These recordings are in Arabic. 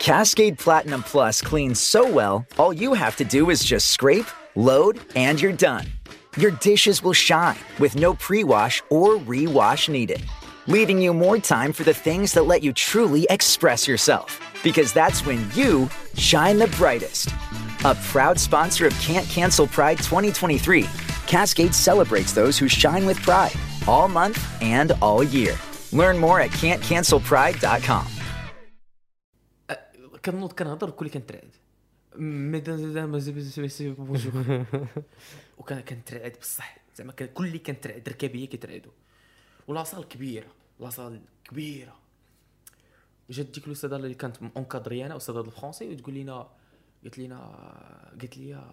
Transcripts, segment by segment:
Cascade Platinum Plus cleans so well, all you have to do is just scrape, load, and you're done. Your dishes will shine with no pre wash or re-wash needed, leaving you more time for the things that let you truly express yourself. Because that's when you shine the brightest. A proud sponsor of Can't Cancel Pride 2023, Cascade celebrates those who shine with pride all month and all year. Learn more at can'tcancelpride.com. كنوض كنهضر كلي كنترعد. Bonjour وكان كنترعد بصح. زعما كلي كنترعد. ركابية كيترعدوا و la salle كبيرة. la salle كبيرة. جات ديك الأستاذة اللي كانت encadrer يانا أستاذة الفرونسي وتقول لنا قالت لنا قالت لي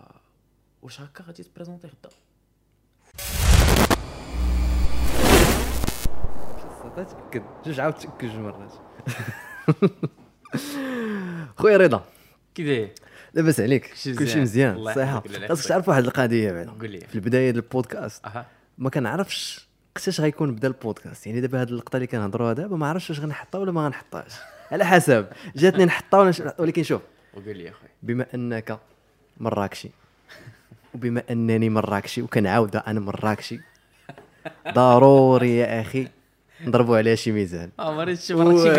واش هكا غادي ت présenter غدا تأكد. جوج عاود تأكد مرات. خويا رضا. كي داير؟ لاباس عليك. كلشي مزيان. صحيح. الله خاصك. تعرف واحد القضية بعدا. في البداية ديال البودكاست. ما كنعرفش وقتاش غيكون بدا البودكاست. يعني دابا هاد اللقطة اللي كنهضروها دابا ما عرفتش واش غنحطها ولا ما غنحطهاش. على حسب. جاتني نحطها ولا ولكن شوف. وقول لي اخويا بما أنك مراكشي وبما أنني مراكشي وكنعاود أنا مراكشي ضروري يا أخي. نضربوا عليها شي ميزان. آه مريت شي مرات لك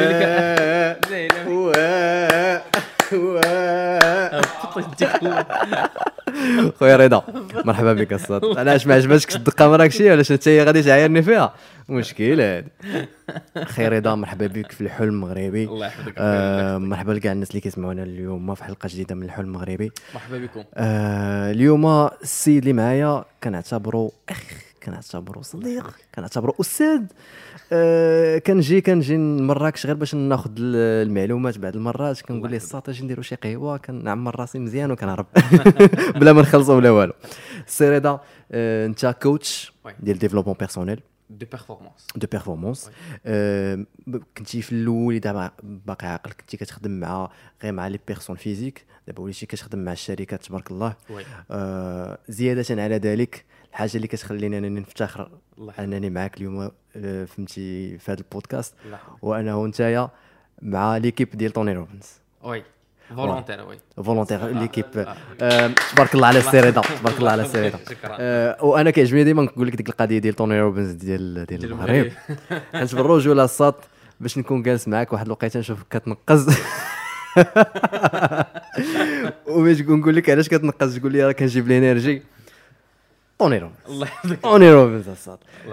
خويا رضا مرحبا بك الصاد أنا اش ما عجبتكش الدقة مراكشيه ولا انت هي غادي تعايرني فيها. مشكل هاد خير رضا مرحبا بك في الحلم المغربي. الله يحفظك آه مرحبا لكاع الناس اللي كيسمعونا اليوم في حلقة جديدة من الحلم المغربي. مرحبا بكم. آه اليوم السيد اللي معايا كنعتبرو أخ. كنعتبرو صديق كنعتبرو أستاذ. آه كنجي كنجي من مراكش غير باش ناخذ المعلومات بعض المرات. كنقول ليه الساط أجي نديرو شي قهوة كنعمر راسي مزيان وكنهرب. بلا ما نخلصوا ولا والو. السي رضا آه انت coach. ديال développement personnel de performance de performance كنتي في الأول دابا باقي عاقل كنتي كتخدم مع غير مع les personnes physiques دابا وليتي كتخدم مع الشركات تبارك الله. آه زيادة على ذلك الحاجة اللي كتخليني انني نفتخر. أنني معاك اليوم آه، فهمتي في هذا البودكاست. وأنا ونتايا مع l'équipe ديال توني روبنز oui. volontaire oui. volontaire l'équipe آه، تبارك الله على السي رضا تبارك الله على السي رضا آه، وأنا كيعجبني ديما نقول لك ديك القضية ديال توني روبنز ديال ديال المغرب. المغرب. حيت بالرجوله الساط باش نكون جالس معاك واحد الوقيتة نشوفك كتنقز. وباش نقول لك علاش كتنقز تقول لي راه كنجيب l'énergie توني روبنز الله يحفظك. توني روبنز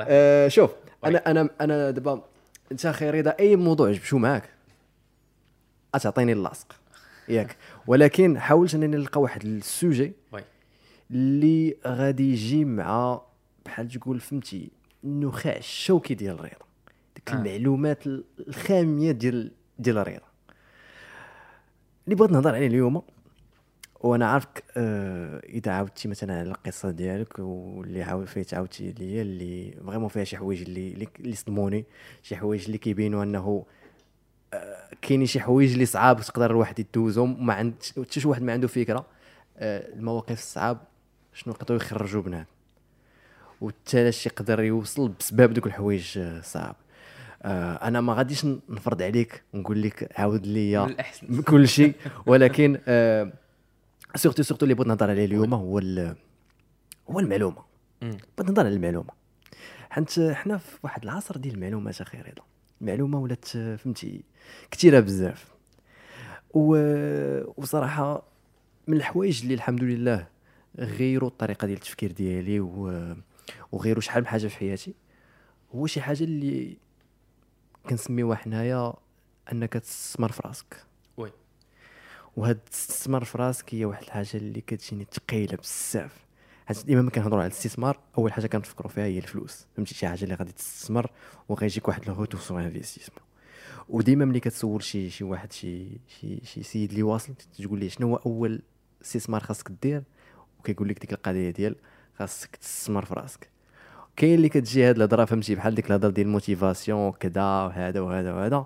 آه، شوف أنا أنا أنا دابا أنت خويا رضا أي موضوع نجبدو معاك غتعطيني اللاصق ياك. ولكن حاولت أنني نلقى واحد ال sujet اللي غادي يجي مع بحال تقول فهمتي النخاع الشوكي ديال الرياضه ديك آه. المعلومات الخامية ديال ديال الرياضه اللي بغيت نهضر عليه اليوم وأنا عارفك آه اذا عاودتي مثلا على القصة ديالك واللي عاود فايت عاودتي ليا اللي vraiment فيها شي حوايج اللي اللي- صدموني شي حوايج اللي كيبينوا انه آه، كاينين شي حوايج اللي صعاب تقدر الواحد يدوزهم ما عند حتى شي واحد ما عنده فكرة آه، المواقف الصعاب شنو يقدروا يخرجوا بنادم وحتى لاش يقدر يوصل بسبب دوك الحوايج آه، صعاب. آه، أنا ما غاديش نفرض عليك ونقول لك عاود من لي الأحسن. كل شيء ولكن آه، surtout surtout اللي بغيت نهضر عليه اليوم هو هو المعلومة. بغيت نهضر على المعلومة. حيت حنا في واحد العصر ديال المعلومات أخي رضا المعلومة ولات فهمتي كثيرة بزاف. و... وصراحة من الحوايج اللي الحمد لله غيروا الطريقة ديال التفكير ديالي و... وغيروا شحال من حاجة في حياتي. هو شي حاجة اللي كنسميوها حنايا أنك تستثمر في راسك. وهاد تستثمر في راسك هي واحد الحاجة اللي كتجيني ثقيله بزاف. حيت ديما ملي كنهضروا على الاستثمار أول حاجة كنفكروا فيها هي الفلوس. فهمتي؟ شي حاجة اللي غادي تستثمر وغيجيك واحد retour sur investissement وديما ملي كتسول شي شي واحد شي شي شي سيد اللي واصل تقول ليه شنو هو أول استثمار خاصك دير؟ وكيقول لك ديك القضية ديال خاصك تستثمر في راسك. كاين اللي كتجي هاد الهضرة فهمتي؟ بحال ديك الهضرة ديال ال motivation وكذا وهذا وهذا وهذا.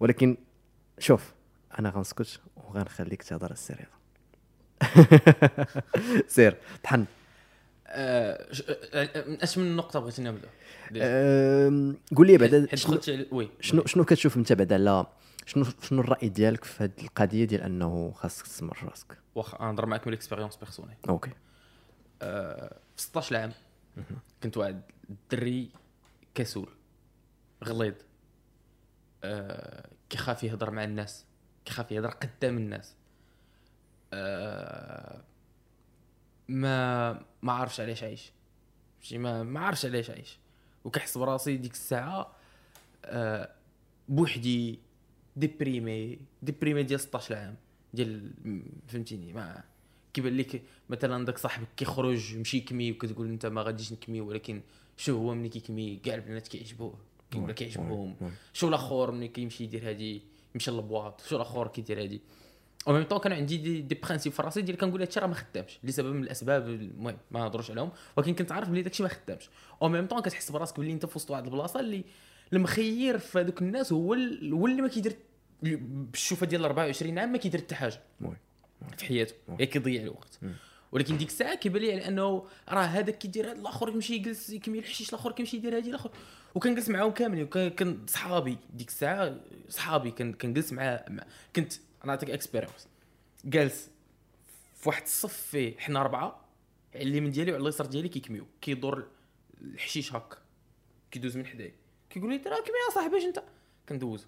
ولكن شوف أنا غنسكت وغنخليك تهضر سير سير طحن. آه، ش- آه، آه، من اش من نقطه بغيتي نبدا أم، قول لي بعدا شنو oui شنو شنو كتشوف أنت بعدا على شنو شنو الرأي ديالك في هذه القضية ديال أنه خاصك تستثمر في راسك؟ واخا نهضر معاك من l'expérience personnelle OK. في 16 عام كنت واحد الدري كسول غليظ. آه، كيخاف يهضر مع الناس. كيخاف يهضر قدام الناس. آه، ما ما عارفش علاش عايش. شي ما ما عارفش علاش عايش. وكحس براسي ديك الساعة آه، بوحدي déprimé déprimé ديال 16 عام ديال فهمتيني؟ ما كيبان لك مثلا داك صاحبك كيخرج يمشي يكمي وكتقول أنت ما غاديش نكمي ولكن شو هو ملي كيكمي كاع البنات كيعجبوه كيقول كيعجبهم. شو الآخر ملي كيمشي يدير هادي. يمشي لل boîte شو الآخر كيدير هادي؟ au même temps كان عندي des, des principes في راسي ديال كنقول هادشي راه ما خدامش لسبب من الأسباب المهم ما نهضروش عليهم ولكن كنت عارف بلي داكشي ما خدامش. au même temps كتحس براسك بلي أنت في وسط واحد البلاصة اللي المخير في هذوك الناس هو ال- هو اللي ما كيدير بالشوفة ديال 24 عام ما كيدير حتى حاجة. في حياته غير كيضيع الوقت. ولكن ديك الساعة كيبان لي على أنه راه هذاك كيدير هذا الآخر يمشي يجلس يكمي الحشيش الآخر كيمشي يدير هذه الآخر. وكنجلس معاهم كاملين وكان صحابي. ديك الساعة صحابي كنجلس مع كنت نعطيك expérience جالس في واحد الصف فيه حنا أربعة على اليمين ديالي وعلى اليسار ديالي كيكميو. كيدور الحشيش هكا كيدوز من حدايا. كيقول لي ترى كمي يا صاحبي اش أنت؟ كندوز.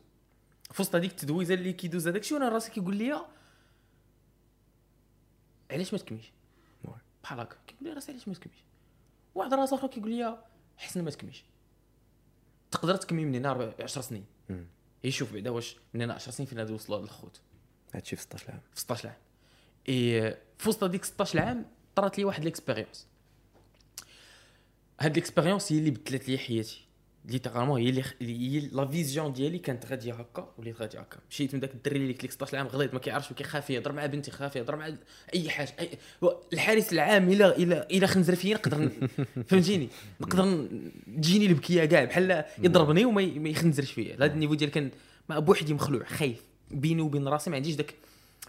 في وسط هذيك التدويزة اللي كيدوز هذاك الشيء وأنا راسي كيقول لي علاش ما تكميش. بحال هكا. كيقول لي راسي علاش ما تكميش واحد راس اخر كيقول لي حسن ما تكميش تقدر تكمي من هنا 10 سنين. يشوف بعدا واش من هنا 10 سنين فين غادي يوصلوا هاد الخوت. هادشي في 16 عام في 16 عام إي في وسط هذيك 16 عام طرات لي واحد l'expérience. هاد l'expérience هي اللي بدلت لي حياتي. littéralement هي اللي هي la vision ديالي كانت غاديه هكا وليت غادي هكا. مشيت من داك الدري اللي كليك 16 عام غليظ ما كيعرفش وكيخاف يهضر مع بنت يخاف يهضر مع أي حاجة أي... الحارس العام إلى إلى إلى خنزر فيا نقدر فهمتيني؟ نقدر تجيني البكية كاع بحال يضربني وما ي- ما يخنزرش فيا. هذا النيفو ديال كان ما بوحدي مخلوع خايف بيني وبين راسي ما عنديش داك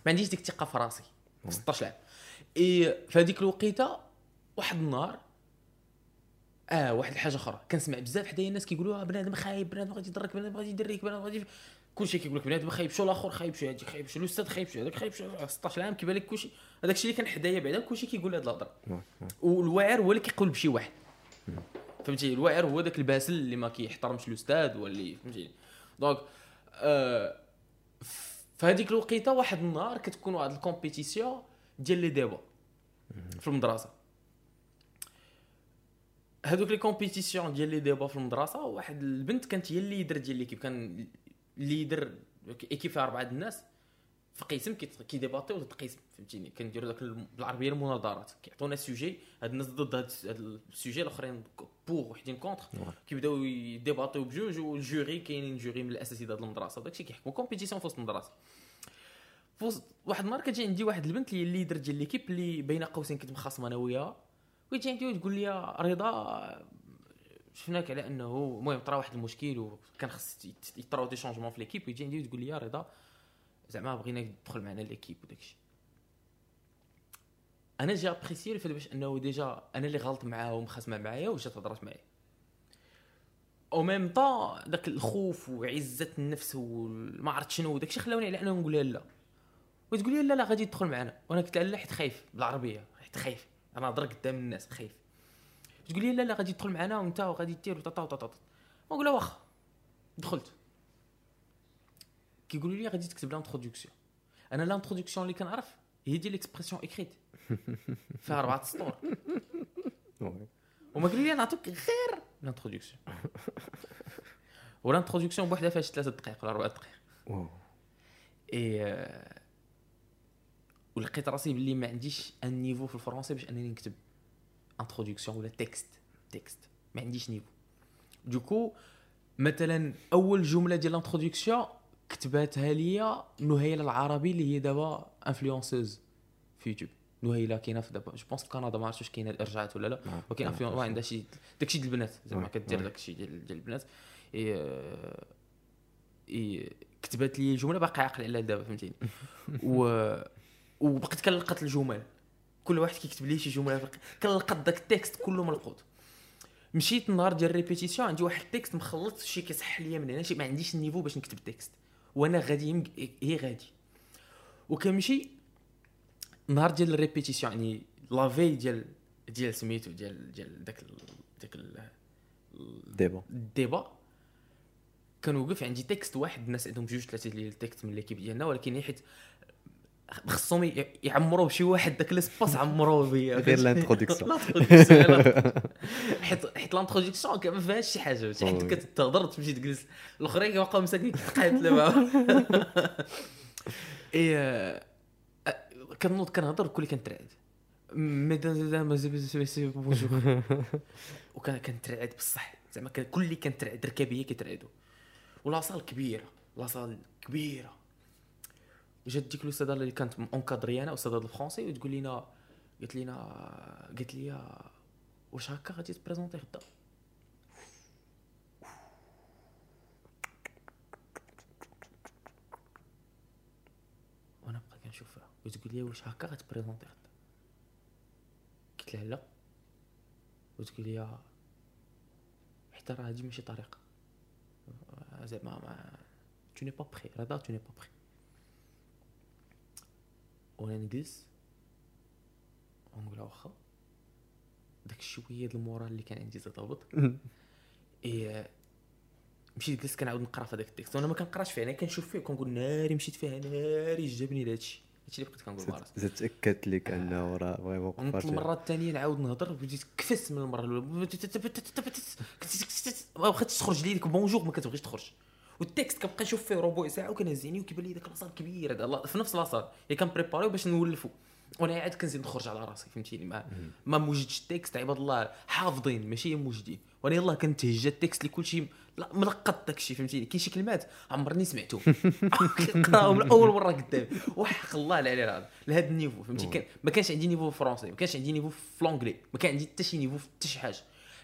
ما عنديش ديك الثقة في راسي. في 16 عام اي في هذيك الوقيتة واحد النهار آه واحد الحاجة أخرى. كنسمع بزاف حدايا الناس كيقولوا آه بنادم خايب بنادم غادي يضرك بنادم غادي يدريك بنادم غادي كلشي كيقول لك بنادم خايب شو الآخر خايب شو هادي خايب شو الأستاذ خايب شو هذاك خايب شو 16 عام كيبان لك كلشي. هذاك الشيء اللي كان حدايا بعدا كلشي كيقول هاد الهضرة. والواعر هو اللي كيقول بشي واحد. فهمتي؟ الواعر هو داك الباسل اللي ما كيحترمش الأستاذ واللي فهمتي؟ donc آه في هذيك الوقيتة واحد النهار كتكون واحد ال compétition ديال les débats في المدرسة. هذوك les compétitions ديال les débats في المدرسة واحد البنت كانت هي ال leader ديال l'équipe كان leader équipe فيها أربعة الناس. في قسم كيديباتيو ضد قسم فهمتيني؟ كنديروا داك بالعربيه المناظرات. كيعطونا sujet هاد الناس ضد هاد ال sujet الأخرين pour وحدين contre كيبداو يديباتيو بجوج وال jury كاينين jury من الأساتذة ديال المدرسة. داكشي كيحكموا compétition في وسط المدرسة. في وسط واحد النهار كتجي عندي واحد البنت اللي ال leader ديال l'équipe اللي بين قوسين كنت مخاصم أنا وياها. ويجي عندي وتقول لي رضا شفناك على انه المهم طرا واحد المشكل وكان خص يطراو des changements في l'équipe ويجي عندي وتقول لي رضا زعما بغيناك تدخل معنا l'équipe وداكشي أنا j'ai apprécié الفات باش أنه déjà أنا اللي غلط معاه ومخاسمه معايا وجات هضرات معايا. أو ميم طون داك الخوف وعزة النفس وما عرفت شنو وداكشي خلاوني على أنه نقول لا. وتقول لي لا لا غادي تدخل معنا. وأنا لها لا حيت خايف بالعربية حيت خايف. أنا نهضر قدام الناس خايف. تقول لي لا لا غادي تدخل معنا وأنت وغادي دير وطاطا وطاطا نقول واخا دخلت. كيقولوا لي غادي تكتب l'introduction أنا l'introduction اللي كنعرف هي ديال l'expression écrite فيها اربعه سطور. وما قالوا لي نعطيك غير l'introduction و l'introduction بوحدها فيها ثلاثة دقائق ولا أربع دقائق. اي ولقيت راسي باللي ما عنديش un niveau في الفرنسي باش أنني نكتب introduction ولا texte texte ما عنديش niveau donc مثلا أول جملة ديال ال introduction كتباتها ليا نهيلة العربي اللي هي دابا influenceuse في يوتيوب نهيلة كاينة في دابا je pense في كندا ما عرفتش واش كاينة ارجعت ولا لا نعم. ولكن عندها شي داكشي ديال البنات زعما oui. كدير oui. داكشي ديال البنات آه، اي كتبات لي جملة باقي عاقل عليها دابا فهمتيني و وبقيت كنلقط الجمل. كل واحد كيكتب لي شي جملة كنلقط داك ال texte كله ملقوط. مشيت النهار ديال ال répétition عندي واحد ال texte مخلط شي كيصح ليا من هنا شي ما عنديش ال niveau باش نكتب ال texte. وأنا غادي يم- هي غادي. وكنمشي النهار ديال ال répétition يعني la vie ديال ديال سميتو ديال ديال داك داك ال- débat. ال débat كنوقف عندي texte واحد الناس عندهم جوج ثلاثة ديال ال texte من l'équipe ديالنا ولكن حيت خصهم ي- يعمروا بشي واحد داك l'espace عمروه بيا غير. ال introduction حيت حيت ال introduction ما فيهاش شي حاجة oui. كتهضر تمشي تجلس. الأخرين كيبقاو مساكين كيتقاتلوا معاهم اي كنوض كنهضر كلي كنترعد. وكان كنترعد بصح. زعما كل اللي كنترعد ركابيا كيترعدوا. و la salle كبيرة la salle كبيرة. جات ديك الاستاذه اللي كانت encadrer أنا استاذه ال français وتقول لنا قالت لنا قالت لي واش هكا غادي تprésenter غدا وأنا بقى كنشوفها. وتقول لي واش هكا غتprésenter غدا قلت لها لا. وتقول لي حتى راه هادي ماشي طريقة. زعما mais tu n'es pas prêt راه tu n'es pas prêt وأنا نجلس ونقول واخا داك الشويه ديال ال moral اللي كان عندي تضبط. اي مشيت جلست كنعاود نقرا في هذاك ال texte. وأنا ما كنقراش فيه أنا كنشوف فيه وكنقول ناري مشيت فيها ناري جابني لهادشي هادشي اللي بقيت كنقول مع راسي تاكدت لك انه راه فريمون ونط المرة الثانية نعاود نهضر بديت كفست من المرة الأولى. ما بقيتش تخرج لي ديك بونجور ما كتبغيش تخرج. والتكست كنبقى نشوف فيه ربع ساعه وكنهزيني وكيبان لي داك لاصال كبير هذا. في نفس لاصال اللي كان بريباريو باش نولفو. وأنا عاد كنزيد نخرج على راسي فهمتيني؟ ما ما موجدش التكست عباد الله حافظين ماشي موجدين. وأنا يلاه كنتهجى التكست اللي كلشي لا ملقط داكشي فهمتيني؟ كاين شي كلمات عمرني سمعتهم كنقراهم لاول مرة قدامي. وحق الله عليه هذا لهذا ال niveau فهمتي؟ كان ما كانش عندي niveau في الفرنسي ما كانش عندي niveau في l'anglais ما كان عندي حتى شي niveau في حتى شي حاجة.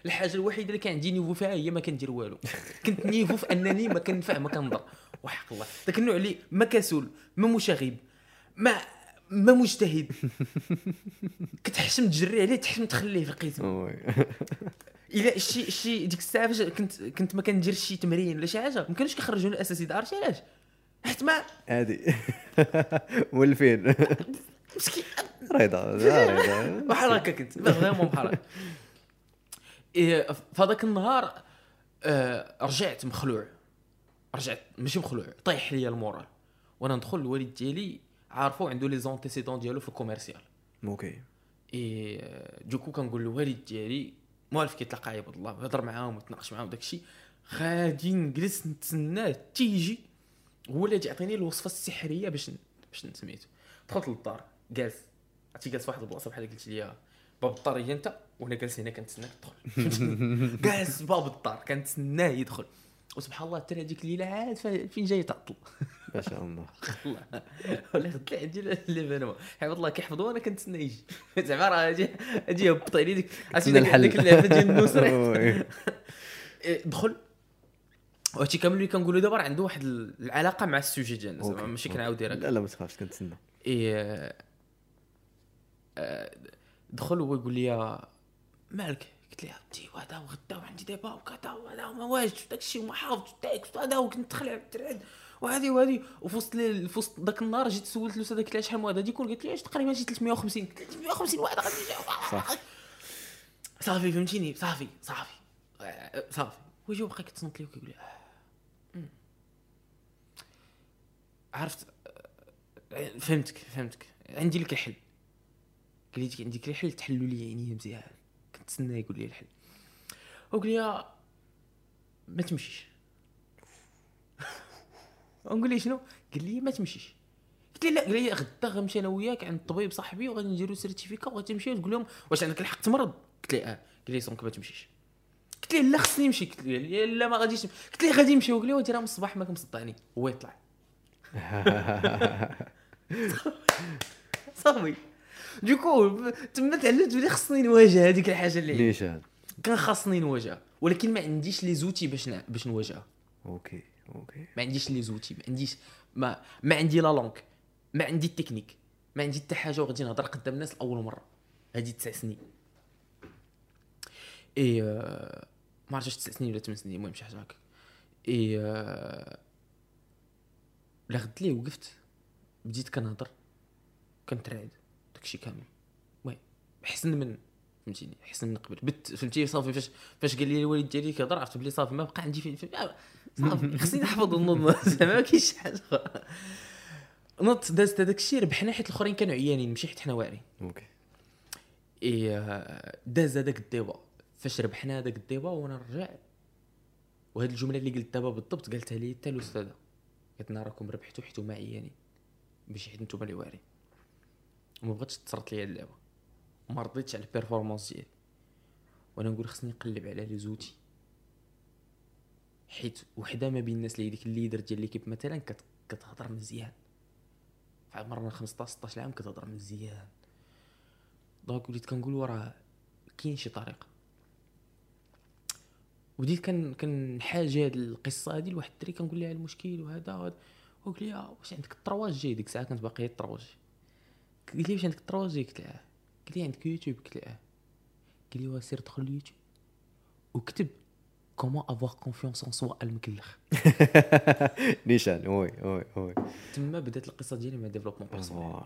الحاجة الوحيدة اللي كان عندي niveau فيها هي ما كندير والو. كنت niveau في أنني ما كنفع ما كنضر. وحق الله. ذاك النوع اللي ما كسول ما مشاغب ما ما مجتهد. كتحشم تجري عليه تحشم تخليه في oui إلا شي شي ديك الساعة فاش كنت كنت ما كنديرش شي تمرين ولا شي حاجة ما كانوش كيخرجوني الاساسي دار عرفتي علاش؟ حيت ما عادي مولفين. مسكين. رضا رضا. بحال هكا كنت. فريمون بحال هكا. إيه، في هذاك النهار آه، رجعت مخلوع. رجعت ماشي مخلوع طيح ليا المورال. وأنا ندخل الوالد ديالي عارفو عنده لي زونتيسيدون ديالو في الكوميرسيال OK. اي donc كنقول للوالد ديالي موالف كيتلاقى عباد الله هضر معاهم وتناقش معاهم داكشي غادي نجلس نتسناه تيجي هو اللي يعطيني الوصفة السحرية باش باش نسميتو دخلت للدار جالس عرفتي جالس واحد البلاصة بحال قلت لي باب الدار هي أنت وأنا جالس هنا كنتسناك تدخل جالس باب الدار كنتسناه يدخل. وسبحان الله حتى هذيك الليلة عاد فين جاي تعطل؟ ما شاء الله. والله. ولا غدا عندي l'événement حيت الله كيحفظوا وأنا كنتسنى يجي. زعما راه أجي أجي يهبط علي ديك عرفتي ديك اللعبه ديال. إيه، دخل. وهادشي كامل اللي كنقولوا دابا راه عنده واحد العلاقة مع ال sujet ديالنا زعما. ماشي كنعاود ديرها لا لا ما تخافش كنتسنى. إيه آه، دخل هو يقول لي مالك؟ قلت له عمتي وهذا وغدا وعندي دابا وكذا وهذا وما واجدش داك الشيء وما حافظ ال texte وهذا وكنت تخلع بالترعد وهذه وهذه. وفي وسط في وسط ذاك النهار جيت سولت قلت لها شحال من غادي يكون قالت لي اش تقريبا شي 350 قلت لها 350 واحد غادي يجي. صافي. فهمتيني؟ صافي صافي. صافي. ويجي وبقى كتصنت لي وكيقول لي آه، مم. عرفت فهمتك فهمتك. عندي لك الحل قال لي عندك الحل تحلوا لي عينيه مزيان. كنتسنى يقول لي الحل وقال لي ما تمشيش. ونقول لي شنو؟ قال لي ما تمشيش. قلت له لا. قال لي غدا غنمشي أنا وياك عند الطبيب صاحبي وغادي نديرو certificat وغتمشي وتقول لهم واش عندك الحق تمرض؟ قلت له آه. قال لي donc ما تمشيش. قلت له لا خصني نمشي. قلت له لا ما غاديش قلت له غادي نمشي. وقال لي ودي راه من الصباح ما كمصدعني هو يطلع. صافي donc تما تعلمت بلي خصني نواجه هذيك الحاجة اللي. ليش كان خاصني نواجهها ولكن ما عنديش les outils باش ن... باش نواجهها OK OK. ما عنديش les outils ما عنديش ما ما عندي la langue ما عندي التكنيك ما عندي حتى حاجة وغادي نهضر قدام الناس لأول مرة. هادي تسع سنين. إي آه، ما عرفتش تسع سنين ولا ثمان سنين المهم شي حاجة هكا. إي آه، لا غد ليه وقفت بديت كنهضر كنترعد. داكشي كامل. المهم احسن من فهمتيني؟ احسن من قبل. بت فهمتي؟ صافي فاش فاش قال لي الوالد ديالي كيهضر عرفت بلي صافي ما بقى عندي في آه، صافي خصني نحفظ النظم. زعما ما كاينش شي حاجة. نط دازت هذاك الشيء ربحنا حيت الأخرين كانوا عيانين ماشي حيت حنا واعرين. أوكي. إي آه، داز هذاك الديبا. فاش ربحنا هذاك الديبا وأنا نرجع وهاد الجملة اللي قلت دابا بالضبط قالتها لي حتى الاستاذه قالت لنا راكم ربحتوا حيت هما عيانين ماشي حيت نتوما اللي واعرين. وما بغاتش تصرت لي هاد اللعبة. ما رضيتش على ال performance ديالي. وأنا نقول خصني نقلب على les outils. حيت وحده ما بين الناس اللي ديك ال leader ديال l'équipe مثلا كت- كتهضر مزيان. في عمرنا 15 16 عام كتهضر مزيان. donc وليت كنقول وراه كاين شي طريقة. بديت كان كنحاج هاد القصة هادي لواحد الدري كنقول لها المشكل وهذا وقال لي واش عندك ال 3G ديك الساعة كنت باقي ال 3G قال لي واش عندك G قلت آه. قال لي عندك يوتيوب؟ قلت آه. قال لي سير دخل اليوتيوب وكتب comment avoir confiance en soi المكلخ. نيشان oui oui oui. تما بدات القصة ديالي مع développement personnel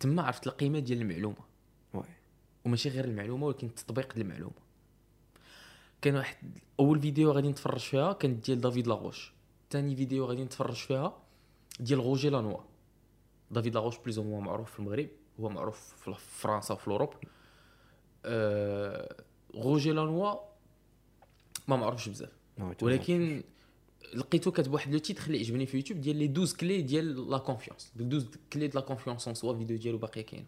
تما عرفت القيمة ديال المعلومة. oui. وماشي غير المعلومة ولكن التطبيق ديال المعلومة. كان واحد أول فيديو غادي نتفرج فيها كانت ديال David Laroche. ثاني فيديو غادي نتفرج فيها ديال Roger Lannoy. David Laroche plus هو معروف في المغرب هو معروف في فرنسا وفي ال Europe. أه Roger Lannoy ما معروفش بزاف. ولكن لقيتو كاتب واحد le titre اللي عجبني في يوتيوب ديال les 12 clés ديال la confiance. 12 كلي ديال لا كونفيونس اون سوا فيديو ديالو باقية كاينة.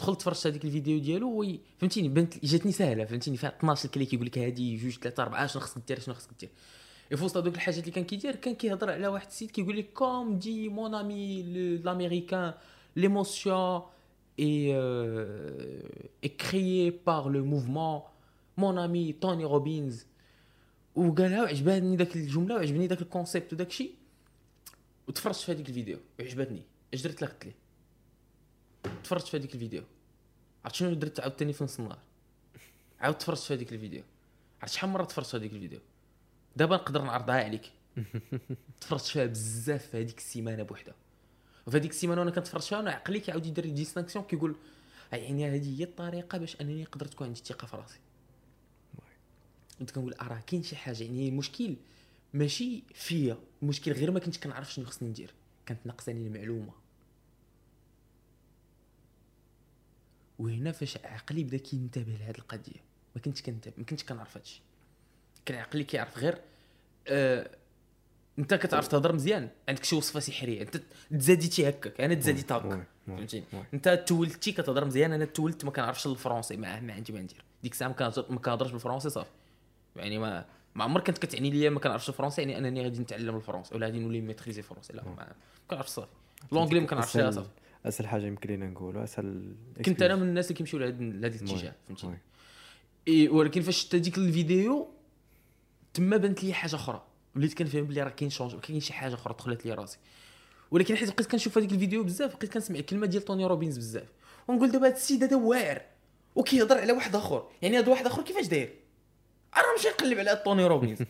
دخلت تفرجت هذيك الفيديو ديالو وي فهمتيني بنت جاتني سهلة فهمتيني فيها 12 كلي كيقول لك هادي جوج ثلاثة اربعه شنو خصك دير شنو خصك دير. وسط هذوك الحاجات اللي كان كيدير كان كيهضر على واحد السيد كيقول لك كوم دي مون امي لامريكان ليموسيون euh, est créé par le mouvement. Mon ami Tony Robbins. وقالها وعجباني ذاك الجمله وعجبني ذاك الكونسيبت وداك الشيء وتفرجت في هذيك الفيديو وعجبتني اش درت لها قلت لي تفرجت في هذيك الفيديو عرفت شنو درت عاوتاني في نص النهار عاود تفرجت في هذيك الفيديو عرفت شحال مره تفرجت في هذيك الفيديو دابا نقدر نعرضها عليك. تفرجت فيها بزاف في هذيك السيمانة بوحدها. وفي هذيك السيمانة وأنا كنتفرج فيها أنا عقلي كيعاود يدير distinction كيقول يعني هذه هي الطريقة باش أنني نقدر تكون عندي الثقة في راسي. كنت كنقول آه راه كاين شي حاجة يعني المشكل ماشي فيا المشكل غير ما كنتش كنعرف شنو خصني ندير. كانت ناقصاني المعلومة. وهنا فاش عقلي بدا كينتبه لهاد القضية. ما كنتش كنتبه ما كنتش كنعرف هادشي. كان عقلي كيعرف غير آه انت كتعرف تهضر مزيان. عندك شي وصفة سحرية. انت تزاديتي هكاك. أنا تزاديت oui، هكا oui، فهمتيني. انت تولدتي كتهضر مزيان. أنا تولدت ما كنعرفش الفرونسي ما, ما عندي ما ندير. ديك الساعة ما كنهضر- ما كنهضرش بالفرونسي صافي. يعني ما ما عمر كنت كتعني ليا ما كنعرفش الفرونسي يعني أنني غادي نتعلم الفرونسي ولا غادي نولي maîtriser الفرونسي لا ما كنعرفش صافي. l'anglais ما كنعرفش صافي. اسهل حاجة يمكن لينا نقولوا أسهل كنت أنا من الناس اللي كيمشيو لهذا الاتجاه. فهمتيني؟ ولكن فاش شفت هذيك الفيديو تما بانت لي حاجة أخرى. وليت كنفهم بلي راه كاين change كاين شي حاجة أخرى دخلت لي راسي. ولكن حيت بقيت كنشوف هذيك الفيديو بزاف بقيت كنسمع الكلمة ديال Tony Robbins بزاف. ونقول دابا هذا السيد هذا واعر. وكيهضر على واحد آخر. يعني هذا واحد آخر كيفاش داير؟ أنا ماشي نقلب على توني روبينز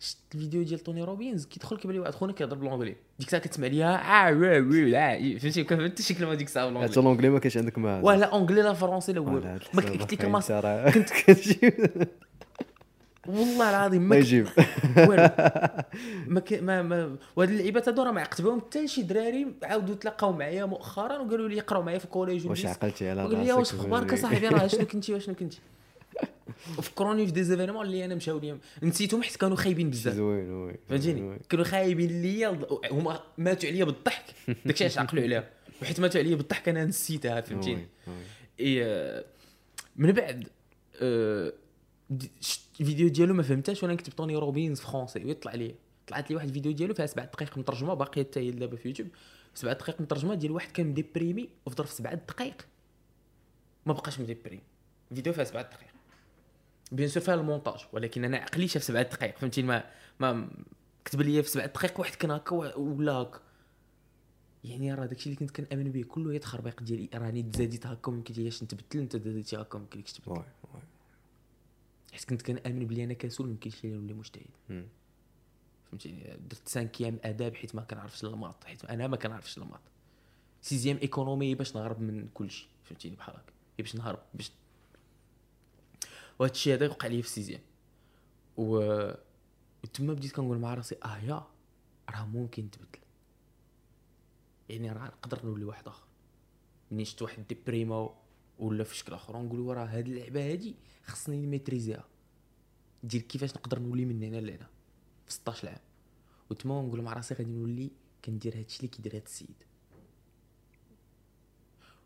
شفت الفيديو ديال توني روبينز كيدخل كيبان لي واحد خونا كيهضر بالونجلي ديك الساعة كتسمع ليها آه وي وي لا فهمتي؟ كان فهمت شي كلمه ديك الساعة بالونجلي حتى لونجلي ما كاينش عندك ما ولا اونجلي لا فرونسي لا والو. ما قلت لك ما راه كنت والله العظيم ما يجيب. والو. ما ك... ما ما وهاد اللعيبات هادو راه ما عقدت بهم حتى شي دراري عاودوا تلاقاو معايا مؤخرا وقالوا لي يقراو معايا في الكوليج واش. عقلتي على وقال لي واش راسك أخبارك اصاحبي راه شنو كنتي واشنو كنتي؟ فكروني في des événements اللي أنا مشاو لي نسيتهم حيت كانوا خايبين بزاف. زوين oui فهمتيني. كانوا خايبين ليا هما ماتوا عليا بالضحك. داكشي علاش عقلوا عليها. وحيت ماتوا عليا بالضحك أنا نسيتها فهمتيني؟ آه، من بعد آه، شت الفيديو ديالو ما فهمتهاش وأنا كتبت Tony Robbins français ويطلع لي. طلعت لي واحد الفيديو ديالو فيها سبع دقائق مترجمة باقيه حتى هي دابا في يوتيوب. سبع دقائق مترجمة ديال واحد كان م déprimé وفي ظرف سبع دقائق ما بقاش مديبريمي الفيديو فيها سبع دقائق bien sûr فيها المونتاج ولكن أنا عقلي شاف سبع دقائق فهمتي؟ ما ما كتب لي في سبع دقائق واحد كان هكا ولا هكا. يعني راه داكشي اللي كنت كنأمن به كله هي تخربيق ديالي راني تزاديت هكا وما يمكنليش نتبدل أنت زاديتي هكا وما يمكنلكش تبدل. حيت كنت كنأمن بلي أنا كسول ما يمكنش لي نولي مجتهد. فهمتيني درت cinquième آداب حيت ما كنعرفش les maths حيت أنا ما كنعرفش les maths. sixième économie باش نهرب من كلشي فهمتيني؟ بحال هكا. باش نهرب باش وهذا الشيء هذا وقع لي في sixième. و وتما بديت كنقول مع راسي آه يا راه ممكن تبدل. يعني راه نقدر نولي واحد آخر. منين شفت واحد déprimé ولا في شكل اخر نقول راه هاد اللعبة هادي خصني نميتريزيها. ديال كيفاش نقدر نولي من هنا لهنا في 16 عام وتما نقول مع راسي غادي نولي كندير هادشي اللي كيدير هاد السيد.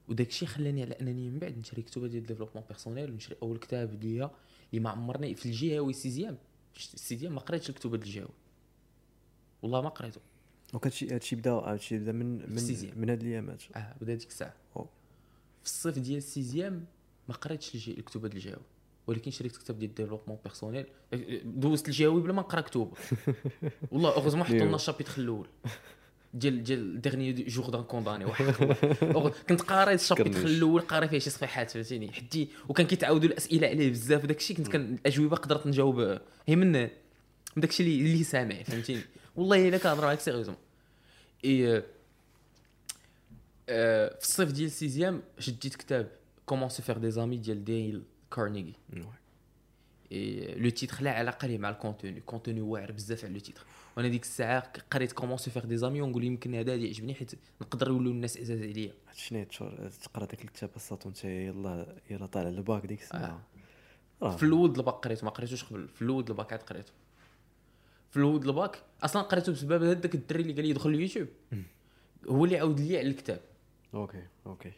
وداك الشيء خلاني على أنني من بعد نشري كتب ديال développement personnel ونشري أول كتاب ليا اللي ما عمرني في الجهوي sixième ال sixième ما قريتش الكتب ديال الجهوي والله ما قريته. donc هادشي هادشي بدا هادشي بدا من من. من هاد الأيامات. آه بدا ديك الساعة. في الصيف ديال ال sixième ما قريتش الكتب ديال الجهوي ولكن شريت كتاب ديال développement personnel. دوزت الجهوي بلا ما نقرا كتب. والله heureusement حطوا لنا. ال chapitre الأول. ديال ديال Dernier jour d'un condamné كنت قاري الشابيتر. الأول قاري فيه شي صفحات فهمتيني. حتى وكان كيتعاودوا الأسئلة عليه بزاف. وداك الشيء كنت كان الأجوبة قدرت نجاوب. هي من من داك الشيء اللي سامع فهمتيني. والله إلا كنهضر معاك sérieusement et في الصيف ديال sixième شديت كتاب Comment se faire des amis ديال ديل. et le titre لا علاقة ليه مع ال contenu contenu واعر بزاف على le titre وأنا ديك الساعة قريت Comment se faire des amis ونقول يمكن هذا اللي يعجبني حيت نقدر يولوا الناس عزاز عليا. شنو تقرا داك الكتاب أصاط وانت يلا يلا طالع الباك ديك الساعة. راه. في الأول الباك قريته ما قريتوش قبل. في الأول الباك عاد قريته في الأول الباك أصلا قريته بسبب هذاك الدري اللي قال لي دخل اليوتيوب. هو اللي عاود لي على الكتاب. OK OK.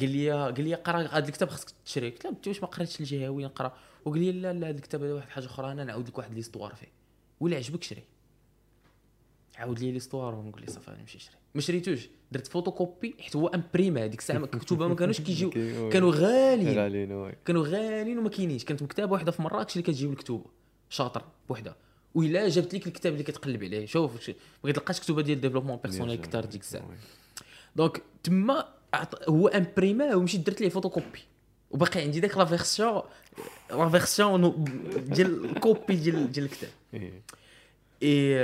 قال لي قال لي قرا هذا الكتاب خصك تشري. قلت له انت واش ما قريتش الجهوي نقرا وقال لي لا لا هذا الكتاب هذا واحد حاجة أخرى أنا نعاود لك واحد l'histoire فيه. ولا عجبك شري. عاود لي l'histoire ونقول لي صافي نمشي نشري ما شريتوش. درت فوتوكوبي حيت هو imprimé هذيك الساعة الكتب ما كانوش كيجيو. كانوا غاليين. oui كانوا غاليين وما كاينينش. كانت مكتبة واحدة في مراكش اللي كتجيب الكتب. شاطر بوحده وإلا جابت لك الكتاب اللي كتقلب عليه. شوف ما كتلقاش كتب ديال développement personnel كثار ديك الساعة. donc تما هو imprimé ومشيت درت ليه فوتوكوبي وباقي عندي داك la version la version ديال ال copie ديال ديال الكتاب. اي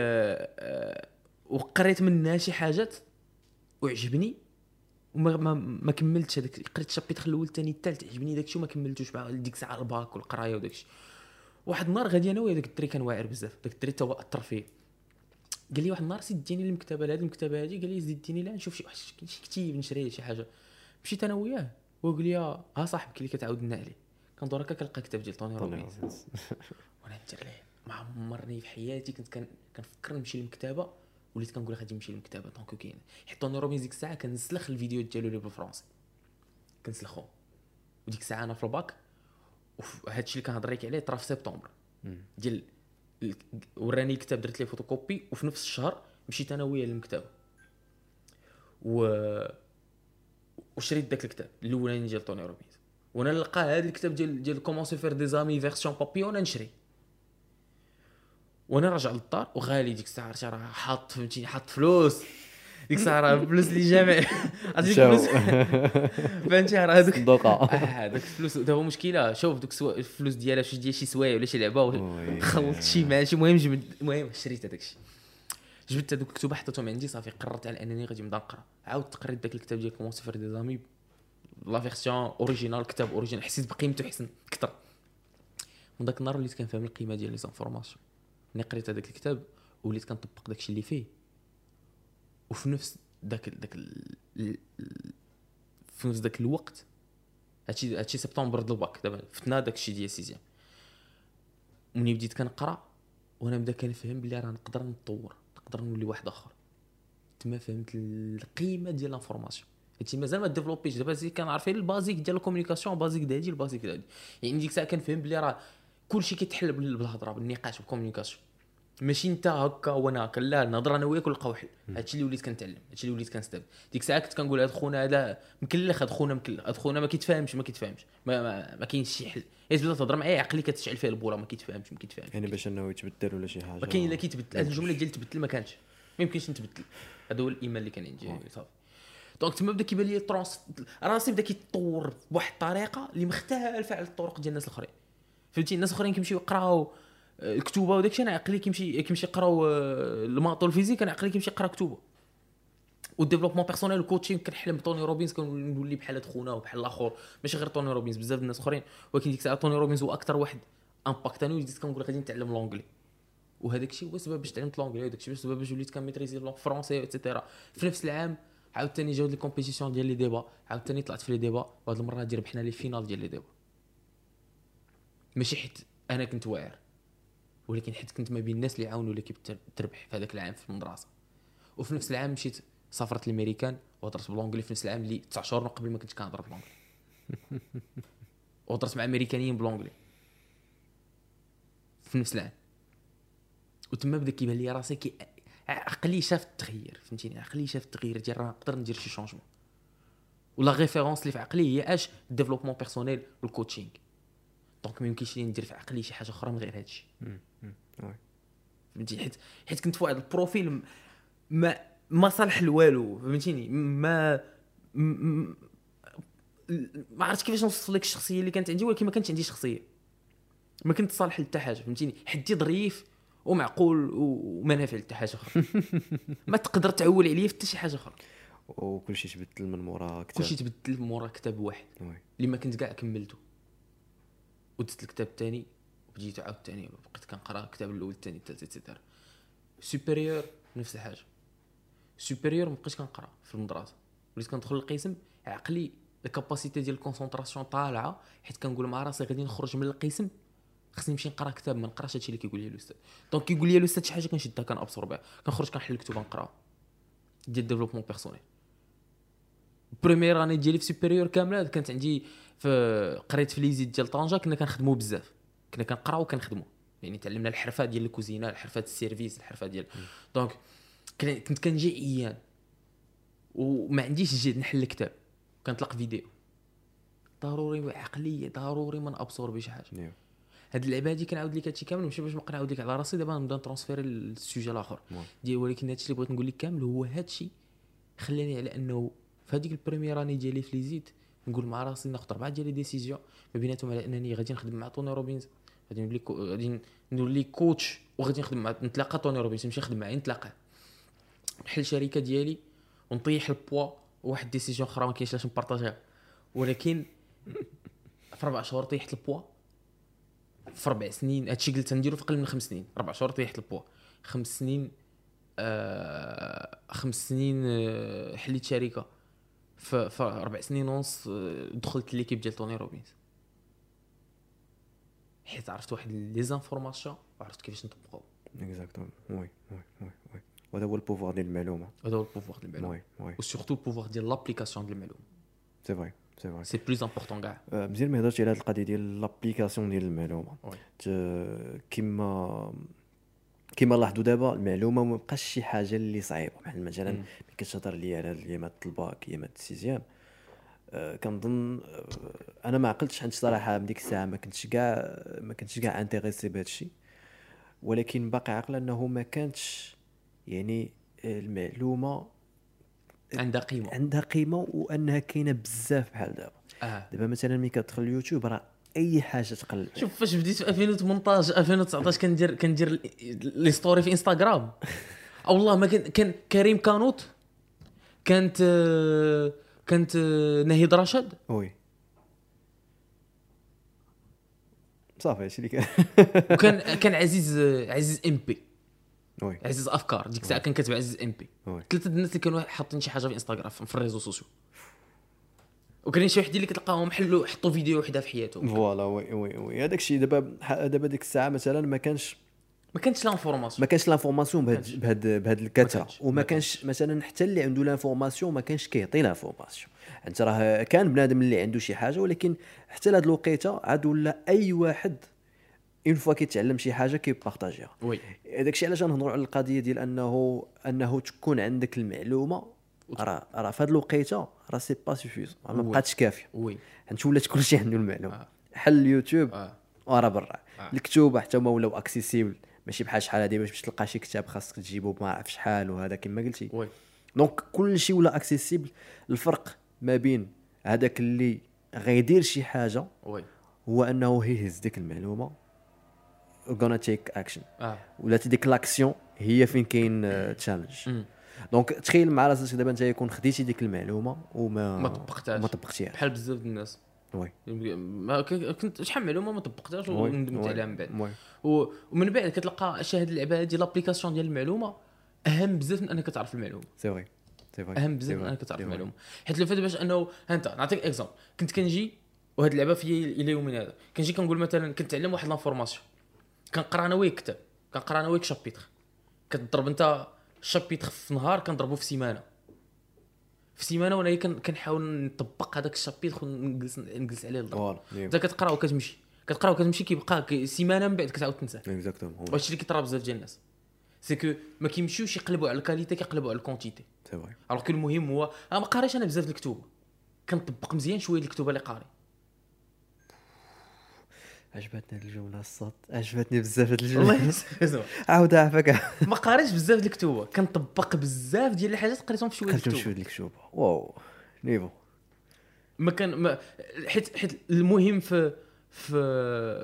وقريت منها شي حاجات وعجبني وما ما, ما كملتش هذاك قريت ال chapitre الأول الثاني الثالث عجبني داك الشيء وما كملتوش مع ديك الساعة الباك والقرايه وداك الشيء واحد النهار غادي أنا ويا داك الدري كان واعر بزاف داك الدري تا هو اثر فيه قال لي واحد النهار سيد ديني المكتبه هذه المكتبة هذه قال لي زيد ديني لها نشوف شي واحد شي كتيب نشري شي حاجة. مشيت أنا وياه وهو قال لي ها صاحبك اللي كتعاود لنا عليه كندور هكا كنلقى كتاب ديال توني طوني روبينز. وأنا ندير ليه. ما عمرني في حياتي كنت كنفكر نمشي للمكتبة وليت كنقول غادي نمشي للمكتبة donc كاين. حيت توني روبينز ديك الساعة كنسلخ الفيديو ديالو اللي بالفرنسي. كنسلخهم. وديك الساعة أنا في الباك وهادشي اللي كنهضر لك عليه طرا في سبتمبر. ديال ال- وراني الكتاب درت ليه فوتوكوبي وفي نفس الشهر مشيت أنا وياه للمكتبه و وشريت داك الكتاب الأولاني ديال توني روبينز وأنا نلقى هذا الكتاب ديال ديال Comment se faire des amis version papier وأنا نشري. وأنا راجع للدار وغالي ديك الساعة راه حاط فهمتيني حاط فلوس. ديك الساعة راه الفلوس اللي جامع عرفتي. الفلوس فهمتي راه هذوك صدقة. آه دوك الفلوس دابا مشكله شوف دوك الفلوس ديالها شي ديال شي سوايع ولا شي لعبه خلطت شي مع شي المهم جبت المهم شريت هذاك الشيء جبت هذوك الكتب حطيتهم عندي صافي قررت على انني غادي نبدا نقرا عاودت قريت داك الكتاب ديال Comment se faire des amis la version originale كتاب original حسيت بقيمته حسن أكثر من ذاك النهار وليت كنفهم القيمه ديال les informations ملي قريت هذاك الكتاب وليت كنطبق داك الشيء اللي فيه وفي نفس ذاك ذاك في نفس ذاك الوقت هادشي هادشي سبتمبر د الباك دابا فتنا داك الشيء ديال sixième. ملي بديت كنقرا وأنا بدا كنفهم بلي راه نقدر نتطور نقدر نولي واحد آخر. تما فهمت القيمة ديال l'information هادشي مازال ما ديفلوبيش دابا زي كنعرف les basiques ديال la communication basique دهادي les basiques دهادي يعني ديك الساعة كنفهم بلي راه كلشي كيتحل بال- بالهضرة بالنقاش بال communication ماشي انت هكا وأنا هكا لا نهضر أنا وياك ونلقاو حل. هادشي اللي وليت كنتعلم هادشي اللي وليت كنستافد. ديك الساعة كنت كنقول هاد خونا هذا مكلخ هاد خونا مكلخ هاد خونا ما كيتفاهمش ما كيتفاهمش ما, ما, ما كاينش شي حل. الا تبدا تهضر معايا عقلي كتشعل فيه البوله ما كيتفاهمش ما كيتفاهمش. يعني باش إنه يتبدل ولا شي حاجة. ما كاين إلا كيتبدل. هاد الجملة ديال تبدل ما كانش. ما يمكنش نتبدل. هذا هو الإيمان اللي كان عندي. صافي. donc تما بدا كيبان لي ترونس راسي بدا كيتطور بواحد الطريقة اللي مختلفة على الطرق ديال الناس الآخرين. فهمتي؟ الناس الآخرين كيمشيو يقراو الكتوبه وداك الشيء أنا عقلي كيمشي كيمشي يقراو آه، ال maths وال physique أنا عقلي كيمشي يقرأ كتوبه وال développement personnel وال coaching كنحلم بتوني روبينز كنولي بحال خونا وبحال الآخر ماشي غير توني روبينز بزاف الناس أخرين. ولكن ديك الساعة توني روبينز هو أكثر واحد impacta ني وليت كنقول غادي نتعلم l'anglais وهذاك الشيء هو السبب باش تعلمت l'anglais هذاك الشيء السبب باش وليت كن maîtriser langue française et cetera في نفس العام عاوتاني جاو لي compétition ديال les débats عاوتاني طلعت في les débats وهاد المرة ربحنا les finales ديال les débats. ماشي حيت أنا كنت واعر. ولكن حيت كنت ما بين الناس اللي عاونوا l'équipe تربح في هذاك العام في المدرسة. وفي نفس العام مشيت سافرت للأمريكان وهضرت ب l'anglais في نفس العام اللي تسع شهور قبل ما كنت كنهضر ب l'anglais وهضرت مع أمريكانيين ب l'anglais في نفس العام. وتما بدأ كيبان لي راسي كي عقلي شاف التغيير فهمتيني؟ عقلي شاف التغيير ديال راه نقدر ندير شي changement ولا référence اللي في عقلي هي اش؟ ال développement personnel وال coaching donc ما يمكنش لي ندير في عقلي شي حاجة أخرى من غير هادشي. فهمتي؟ حيت حيت كنت في واحد ال profil ما ما صالح لوالو فهمتيني؟ ما م- ما عرفتش كيفاش نوصف لك الشخصية اللي كانت عندي ولكن ما كانتش عندي شخصية. ما كنت صالح لحتى حاجة فهمتيني؟ حدي ظريف ومعقول وما نافع لحتى حاجة أخرى. ما تقدر تعول عليا في حتى شي حاجة أخرى. وكل شيء تبدل من مورا كتاب كلشي تبدل مورا كتاب واحد. اللي ما كنت كاع كملته. ودزت الكتاب الثاني وبديت عاود الثاني بقيت كنقرا الكتاب الأول الثاني الثالث et cetera supérieur نفس الحاجة. supérieur مابقيتش كنقرا في المدرسة. وليت كندخل القسم عقلي ال capacité ديال ال concentration طالعة حيت كنقول مع راسي غادي نخرج من القسم خصني نمشي نقرا كتاب ما نقراش هادشي اللي كيقول لي الأستاذ. donc كيقول لي الأستاذ شي حاجة كنشدها كن absorber ها كنخرج كنحل الكتب نقراها ديال développement personnel première année ديالي في supérieur كاملة كانت عندي في قريت في ليزيد ديال طنجة كنا كنخدموا بزاف. كنا كنقراو وكنخدموا يعني تعلمنا الحرفة ديال الكوزينة الحرفة ديال ال service الحرفة ديال donc كن- كنت كنجي عيان. وما عنديش جهد نحل الكتاب. كنطلق فيديو. ضروري عقلي ضروري ما n absorber شي حاجة. new. هاد اللعبة هادي كنعاود لك هادشي كامل ماشي باش نبقى نعاود لك على راسي دابا نبدا ن transférer لل sujet الآخر. ديال ولكن هادشي اللي بغيت نقول لك كامل هو هادشي خلاني على أنه في هذيك ال première année ديالي في ليزيد نقول مع راسي ناخذ اربعه ديال décisions ما بيناتهم على أنني غادي نخدم مع توني روبينز. غادي نولي. غادي نولي coach وغادي نخدم مع نتلاقى توني روبينز نمشي نخدم معاه نتلاقى نحل الشركة ديالي ونطيح البوا واحد décision أخرى ما كاينش علاش ن partager ها. ولكن في أربع شهور طيحت البوا. في أربع سنين هادشي قلت نديرو في أقل من خمس سنين. أربع شهور طيحت البوا. خمس سنين آه خمس سنين آه حليت شركة. في أربع سنين ونص آه دخلت l'équipe ديال توني روبينز. حيت عرفت واحد les informations وعرفت كيفاش نطبقهم exactement oui oui oui oui وهذا هو ال pouvoir ديال المعلومه هذا هو ال pouvoir ديال المعلومه oui oui وsurtout ال pouvoir ديال l'application ديال المعلومه c'est vrai c'est vrai c'est plus important كاع مزيان ما هضرتي على هذه القضية ديال l'application ديال المعلومه كما كما لاحظوا دابا المعلومة ما بقاش شي حاجة اللي صعيبة. بحال مثلا مم. ملي كتهضر لي على هاد الايامات الباك ايامات ال sixième. آه، كنظن آه، أنا ما عقلتش حيت صراحة من ديك الساعة ما كنتش كاع ما كنتش كاع intéressé بهذا الشيء. ولكن باقي عاقل أنه ما كانتش يعني آه، المعلومة عندها قيمة. عندها قيمة وأنها كاينة بزاف بحال دابا. آه. دابا مثلا ملي كتدخل اليوتيوب راه أي حاجة تقلب. شوف فاش بديت في 2018 2019 كندير كندير لي ستوري في إنستغرام. والله ما كان كان كريم كانوت كانت كانت نهيد رشد. وي صافي هادشي اللي كان. وكان كان عزيز عزيز إم بي. oui عزيز أفكار ديك الساعة كان كاتب عزيز إم بي. ثلاثة الناس اللي كانوا حاطين شي حاجة في إنستغرام في ال réseaux sociaux. وكاين شي وحدين اللي كتلقاهم حلوا حطوا فيديو وحدة في حياتهم. voilà oui oui oui. هذاك الشيء دابا دابا ديك الساعة مثلا ما كانش ما كانتش l'information ما كانش l'information بهاد بهاد بهاد الكثره كانش. وما ما كانش. مثلا حتى اللي عنده l'information ما كانش كيعطي l'information أنت راه كان بنادم اللي عنده شي حاجة ولكن حتى لهاد الوقيتة عاد ولا أي واحد une fois كيتعلم شي حاجة كي partager ها. oui. داك الشيء علاش نهضروا على القضية ديال انه أنه تكون عندك المعلومة راه راه في هاد الوقيته راه c'est pas suffisant ما. بقاتش كافيه oui. حيت ولات كلشي عنده المعلومه آه. حل اليوتيوب آه. وراه برا. آه. الكتوبة حتى هما ولاو accessible ماشي بحال شحال هادي باش باش تلقى شي كتاب خاصك تجيبو ما عرف شحال وهذا كما قلتي. oui. donc كل شيء ولا accessible الفرق ما بين هذاك اللي غيدير شي حاجة oui. هو أنه هيهز ديك المعلومة غانا take action ولا ديك l'action هي فين كاين challenge مم. donc تخيل مع راسك دابا انت يكون خديتي ديك المعلومه وما ما طبقتهاش. ما طبقتيهاش. بحال بزاف ديال الناس. oui. ما كنت شحال من معلومه ما طبقتهاش. وندمت. عليها من بعد. ومن بعد كتلقى شي هاد اللعبة هادي l'application ديال المعلومه أهم بزاف من أنك تعرف المعلومه c'est vrai c'est vrai أهم بزاف من أنك تعرف المعلومه حيت le fait باش انه انت نعطيك exemple كنت كنجي وهاد اللعبة في إلى يومنا هذا. كنجي كنقول مثلا كنتعلم واحد l'information كنقرأ أنا وياك كتاب كنقرأ أنا وياك chapitre كتضرب أنت ال chapitre في نهار كنضربو في سيمانة. في سيمانة وأنا كن- كنحاول نطبق هذاك ال chapitre ونجلس نجلس عليه الضرب voilà انت كتقرا وكتمشي. كتقرا وكتمشي كيبقى سيمانة من بعد كتعاود تنساه exactement وهادشي اللي كيطرا بزاف ديال الناس. c'est que ما كيمشيوش يقلبوا على ال qualité كيقلبوا على ال quantité. c'est vrai alors المهم هو أنا ما قاريش أنا بزاف الكتب. كنطبق مزيان شوية الكتب اللي قاري. عجبتني الجملة الصوت. عجبتني بزاف هاد والله الجمله يسمع. عاودها عافاك. ما قاريش بزاف د الكتب. كنطبق بزاف ديال الحاجات قريتهم في شوية د قلت شوية الكتوبه واو. niveau. ما كان ما حيت حيت المهم في في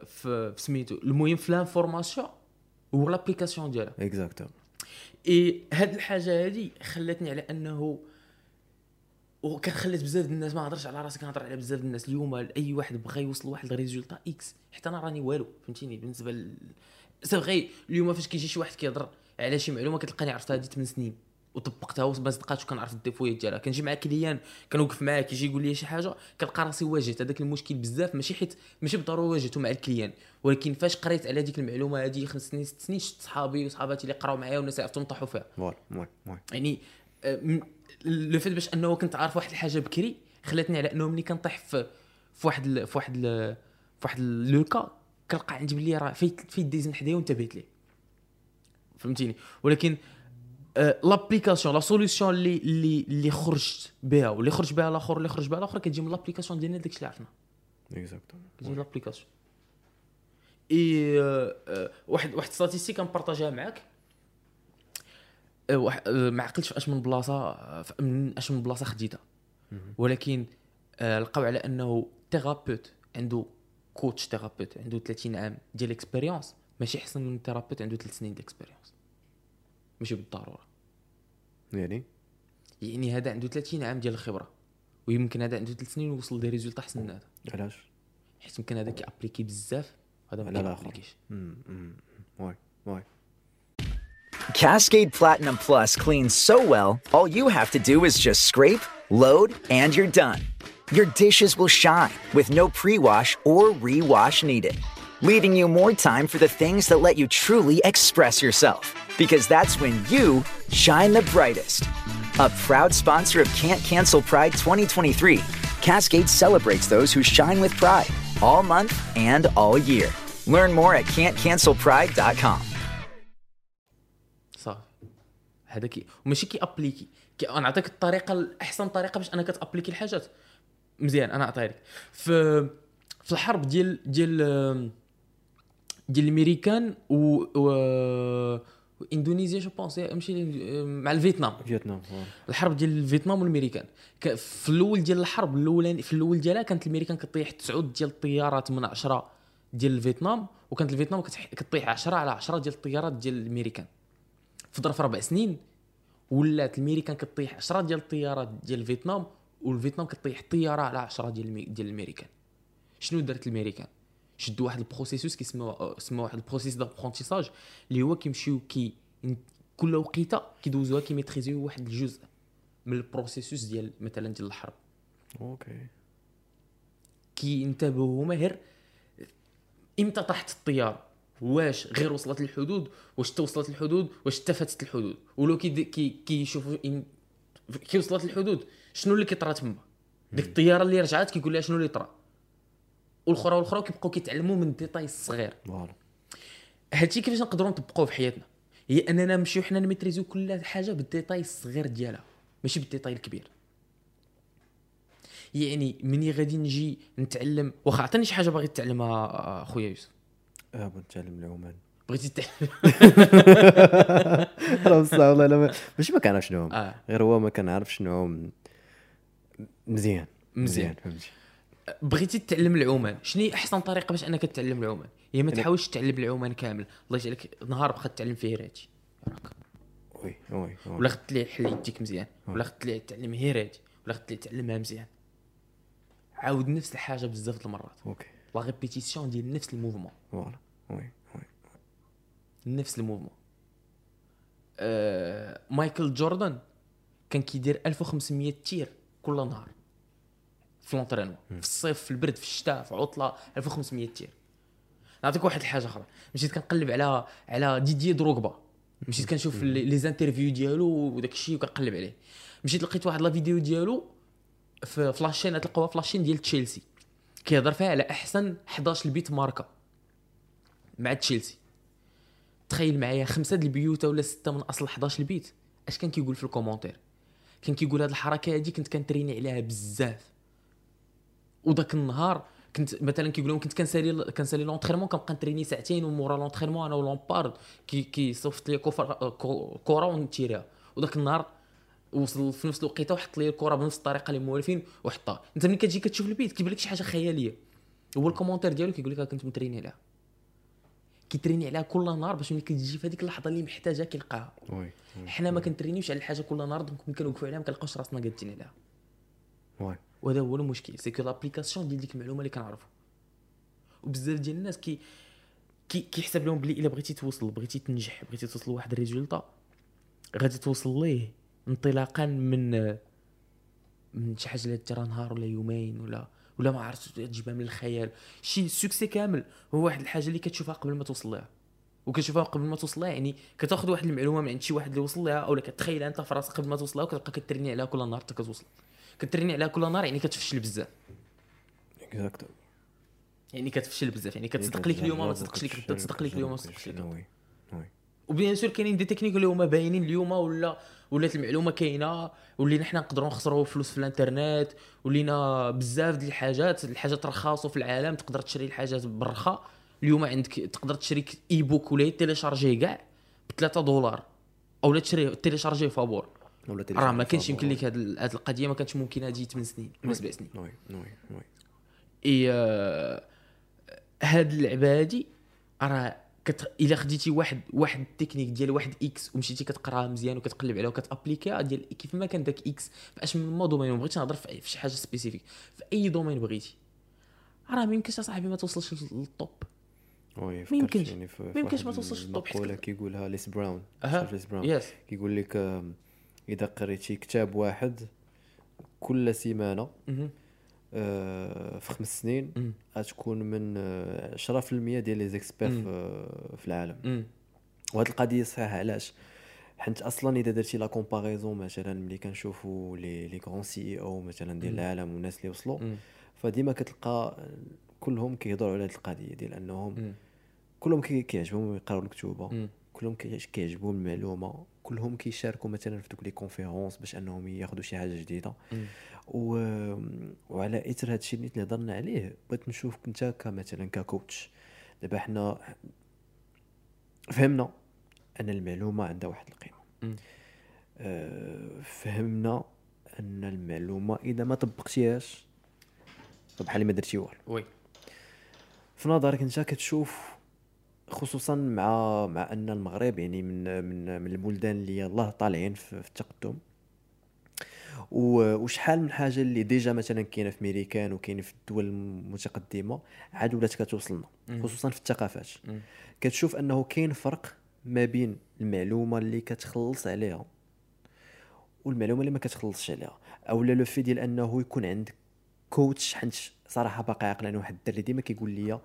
في, في سميتو المهم في l'information هو l'application ديالها. exactement اي هاد الحاجة هادي خلاتني على أنه وكان خلات بزاف الناس ما هضرش على راسي كنهضر على بزاف الناس. اليوم أي واحد بغى يوصل لواحد ال résultat X حتى أنا راني والو فهمتيني؟ بالنسبة ل... c'est vrai اليوم فاش كيجي شي واحد كيهضر على شي معلومة كتلقاني عرفتها هذه 8 سنين. وطبقتها وما صدقاتش وكنعرف les défauts ديالها. كنجي مع client كنوقف معاه كيجي يقول لي شي حاجة كنلقى راسي واجهت. هذاك المشكل بزاف ماشي حيت ماشي بالضرورة واجهته مع ال client. ولكن فاش قريت على ديك المعلومة هذه خمس سنين ست سنين شفت صحابي وصحاباتي اللي قراو معايا والناس عرفتهم طاحوا فيها. voilà يعني آه، le fait باش انه كنت عارف واحد الحاجة بكري خلاتني على انه ملي كنطيح في في واحد ال- في واحد ال- في واحد le cas كنلقى عندي بلي راه في في dizaine حدايا وانتبهت ليه. فهمتيني؟ ولكن آه، l'application la solution اللي اللي اللي خرجت بها واللي خرج بها الآخر اللي خرج بها الآخر كتجي من l'application ديالنا داكشي اللي عرفنا. exactement كتجي من l'application اي آه، آه، واحد واحد statistique كنبارطاجيها معاك. ما عقلتش في أش من بلاصة آه، من أش من بلاصة خديتها. ولكن آه، لقاو على أنه thérapeute عنده coach thérapeute عنده 30 عام ديال expérience ماشي أحسن من thérapeute عنده 3 سنين ديال expérience ماشي بالضرورة. يعني؟ يعني هذا عنده 30 عام ديال الخبرة. ويمكن هذا عنده 3 سنين ووصل لدي ريزولتا أحسن من هذا. علاش؟ حيت يمكن هذا كيابليكي بزاف هذا ما كيابليكيش. وي وي Cascade Platinum Plus cleans so well, all you have to do is just scrape, load, and you're done. Your dishes will shine with no pre wash or rewash needed, leaving you more time for the things that let you truly express yourself. Because that's when you shine the brightest. A proud sponsor of Can't Cancel Pride 2023, Cascade celebrates those who shine with pride all month and all year. Learn more at can'tcancelpride.com. هذا كي وماشي كي ابليكي كي أنا نعطيك الطريقة الاحسن طريقة باش أنك تأبليكي الحاجات. مزيان أنا نعطيها لك. في في الحرب ديال ديال ديال الأمريكان و, و... واندونيسيا je pense ماشي مع الفيتنام. فيتنام الحرب ديال فيتنام والأمريكان. في الأول ديال الحرب الاولاني في الأول ديالها كانت الأمريكان كطيح تسعود ديال الطيارات من 10 ديال فيتنام وكانت الفيتنام كطيح 10 على 10 ديال الطيارات ديال الأمريكان. في ظرف أربع سنين ولات الامريكان كطيح 10 ديال الطيارات ديال فيتنام والفيتنام كطيح طيارة على 10 ديال. ديال الامريكان شنو دارت الامريكان شدوا واحد ال processus كيسموا سموا واحد ال processus d'apprentissage اللي هو كيمشيو كي كل وقيتة كيدوزوها كيميتريزيو واحد الجزء من ال processus ديال مثلا ديال الحرب. OK. كينتبهوا ماهر إمتى طاحت الطيارة؟ واش غير وصلت للحدود؟ واش حتى وصلت للحدود؟ واش حتى فاتت الحدود؟ ولو كي كي كيشوفوا إن كي وصلت للحدود شنو اللي كيطرا تما؟ ديك الطيارة اللي رجعت كيقول لها شنو اللي طرا. والاخرى والأخرى كيبقاو كيتعلموا من ال détail الصغير. voilà. هادشي كيفاش نقدروا نطبقوه في حياتنا؟ هي أننا نمشيو حنا نميتريزيو كل حاجة بال détail الصغير ديالها ماشي بال détail الكبير. يعني مني غادي نجي نتعلم واخا عطيني شي حاجة باغي تتعلمها آه، خويا يوسف. آه بغيت نتعلم العومان بغيت بغيتي تعلم راه بصح والله أنا ما- ماشي ما كنعرف شنو هما آه. غير هو ما كنعرف شنو هما مزيان مزيان. فهمتي؟ بغيتي تتعلم العومان شنو أحسن طريقة باش أنك تتعلم العومان هي ما تحاولش تتعلم العومان كامل. الله يجعلك نهار بقى تتعلم فيه راتي راك وي وي. ولا خدت ليه حل يديك مزيان. ولا خدت ليه تعلم هي راتي ولا خدت ليه تعلمها مزيان. عاود نفس الحاجة بزاف د المرات. أوكي. لا ريبيتيسيون ديال نفس الموفمون فوالا oui oui نفس ال mouvement آه مايكل جوردن كان كيدير 1500 tirs كل نهار. في l'entraînement في الصيف في البرد في الشتاء في عطله 1500 tirs نعطيك واحد الحاجة أخرى. مشيت كنقلب على على ديديي دروغبا. مشيت كنشوف les les interviews ديالو وداك الشيء وكنقلب عليه. مشيت لقيت واحد la vidéo ديالو في في la chaîne تلقاوها في la chaîne ديال تشيلسي. كيهضر فيها على أحسن 11 البيت ماركة مع تشيلسي. تخيل معايا خمسة د البيوت ولا ستة من أصل 11 البيت. أش كان كيقول في ال commentaire؟ كان كيقول هاد الحركة هادي كنت كنتريني عليها بزاف. وداك النهار كنت مثلا كيقول لهم كنت كنسالي كنسالي l'entraînement كنبقى نتريني ساعتين ومورا l'entraînement أنا ولامبارد كي كيصيفط les coups francs كو- كره ونتيريها. وداك النهار وصل في نفس الوقيته وحط لي الكره بنفس الطريقة اللي موالفين وحطها. انت ملي كتجي كتشوف البيت كيبان لك شي حاجة خياليه. هو ال commentaire ديالو كيقول لك آه كنت متريني عليها. كيتريني عليها كل نهار باش ملي كتجي في هذيك اللحظه اللي محتاجها كيلقاها. حنا ما كنترينيوش على الحاجة كل نهار donc ملي كنوقفوا عليها ما كنلقاوش راسنا قادين عليها. oui. وهذا هو المشكل c'est que l'application ديال ديك المعلومه اللي كنعرفوا وبزاف ديال الناس كي كي كيحسب لهم بلي إلا بغيتي توصل بغيتي تنجح بغيتي توصل لواحد ال résultat غادي توصل ليه. انطلاقا من من شي حاجة اللي ترى نهار ولا يومين ولا ولا ما عرفتش تجيبها من الخيال. شي succès كامل هو واحد الحاجة اللي كتشوفها قبل ما توصل لها. وكتشوفها قبل ما توصل لها يعني كتاخذ واحد المعلومة من عند شي واحد اللي وصل لها أو كتخيلها أنت في راسك قبل ما توصل لها وكتبقى كتريني عليها كل نهار حتى كتوصل. كتريني عليها كل نهار يعني كتفشل بزاف. exacto يعني كتفشل بزاف يعني كتصدق لك اليوم ما تصدقش لك غدا تصدق لك اليوم ما تصدقش. oui oui و bien sûr كاينين des techniques اللي هما باينين اليوم ولا ولات المعلومة كاينة ولينا حنا نقدروا نخسروا فلوس في الانترنت ولينا بزاف ديال الحاجات الحاجات رخاصة في العالم تقدر تشري الحاجات بالرخاء اليوم عندك تقدر تشري e-book ولا télécharger كاع ب 3 دولار أو لا تشري télécharger فابور. ولا راه ما كانش يمكن لك هاد القضية ما كانتش ممكنة هادي 8 سنين ولا 7 سنين. oui oui oui إي آه، هاد اللعبة هادي راه كت... إلا خديتي واحد واحد التكنيك ديال واحد X ومشيتي كتقراها مزيان وكتقلب عليها وكتأبليكيها ديال كيف ما كان داك X في اش من ما domaine ما بغيتش نهضر في شي حاجة spécifique في أي domaine بغيتي. راه ما يمكنش اصاحبي ما توصلش لل top oui ما يمكنش. يعني ما يمكنش ما توصلش لل top حيت كيقولها ليس براون. عرفت ليس براون yes كيقول لك إذا قريتي كتاب واحد كل سيمانة في خمس سنين. غتكون من آه، 10% ديال لي زيكسبير. في العالم. وهاد القضية صحيحة علاش حيت أصلا إذا درتي la comparaison مثلا ملي كنشوفوا les les grands CEO مثلا ديال. العالم والناس اللي وصلوا. فديما كتلقى كلهم كيهضروا على هاد القضية ديال أنهم. كلهم كي- كيعجبهم يقراو الكتوبة. كلهم كي- كيعجبهم المعلومة كلهم كيشاركوا مثلا في دوك les conférences باش أنهم ياخذوا شي حاجة جديدة مم. و... وعلى إثر هادشي اللي هضرنا عليه بغيت نشوف أنت كمثلا ككوتش دابا حنا فهمنا أن المعلومة عندها واحد القيمة. أه فهمنا أن المعلومة إذا ما طبقتيهاش اللي ما درتي والو. وي. في نظرك أنت كتشوف خصوصا مع مع أن المغرب يعني من من من البلدان اللي يلاه طالعين في, التقدم وشحال من حاجة اللي déjà مثلا كاينة في ميريكان وكاين في الدول المتقدمة عاد ولات كتوصلنا. خصوصا في الثقافات. كتشوف أنه كاين فرق ما بين المعلومة اللي كتخلص عليها والمعلومه اللي ما كتخلصش عليها أولا le fait ديال أنه يكون عندك coach حيت صراحة باقي عاقل أنا واحد الدري ديما كيقول لي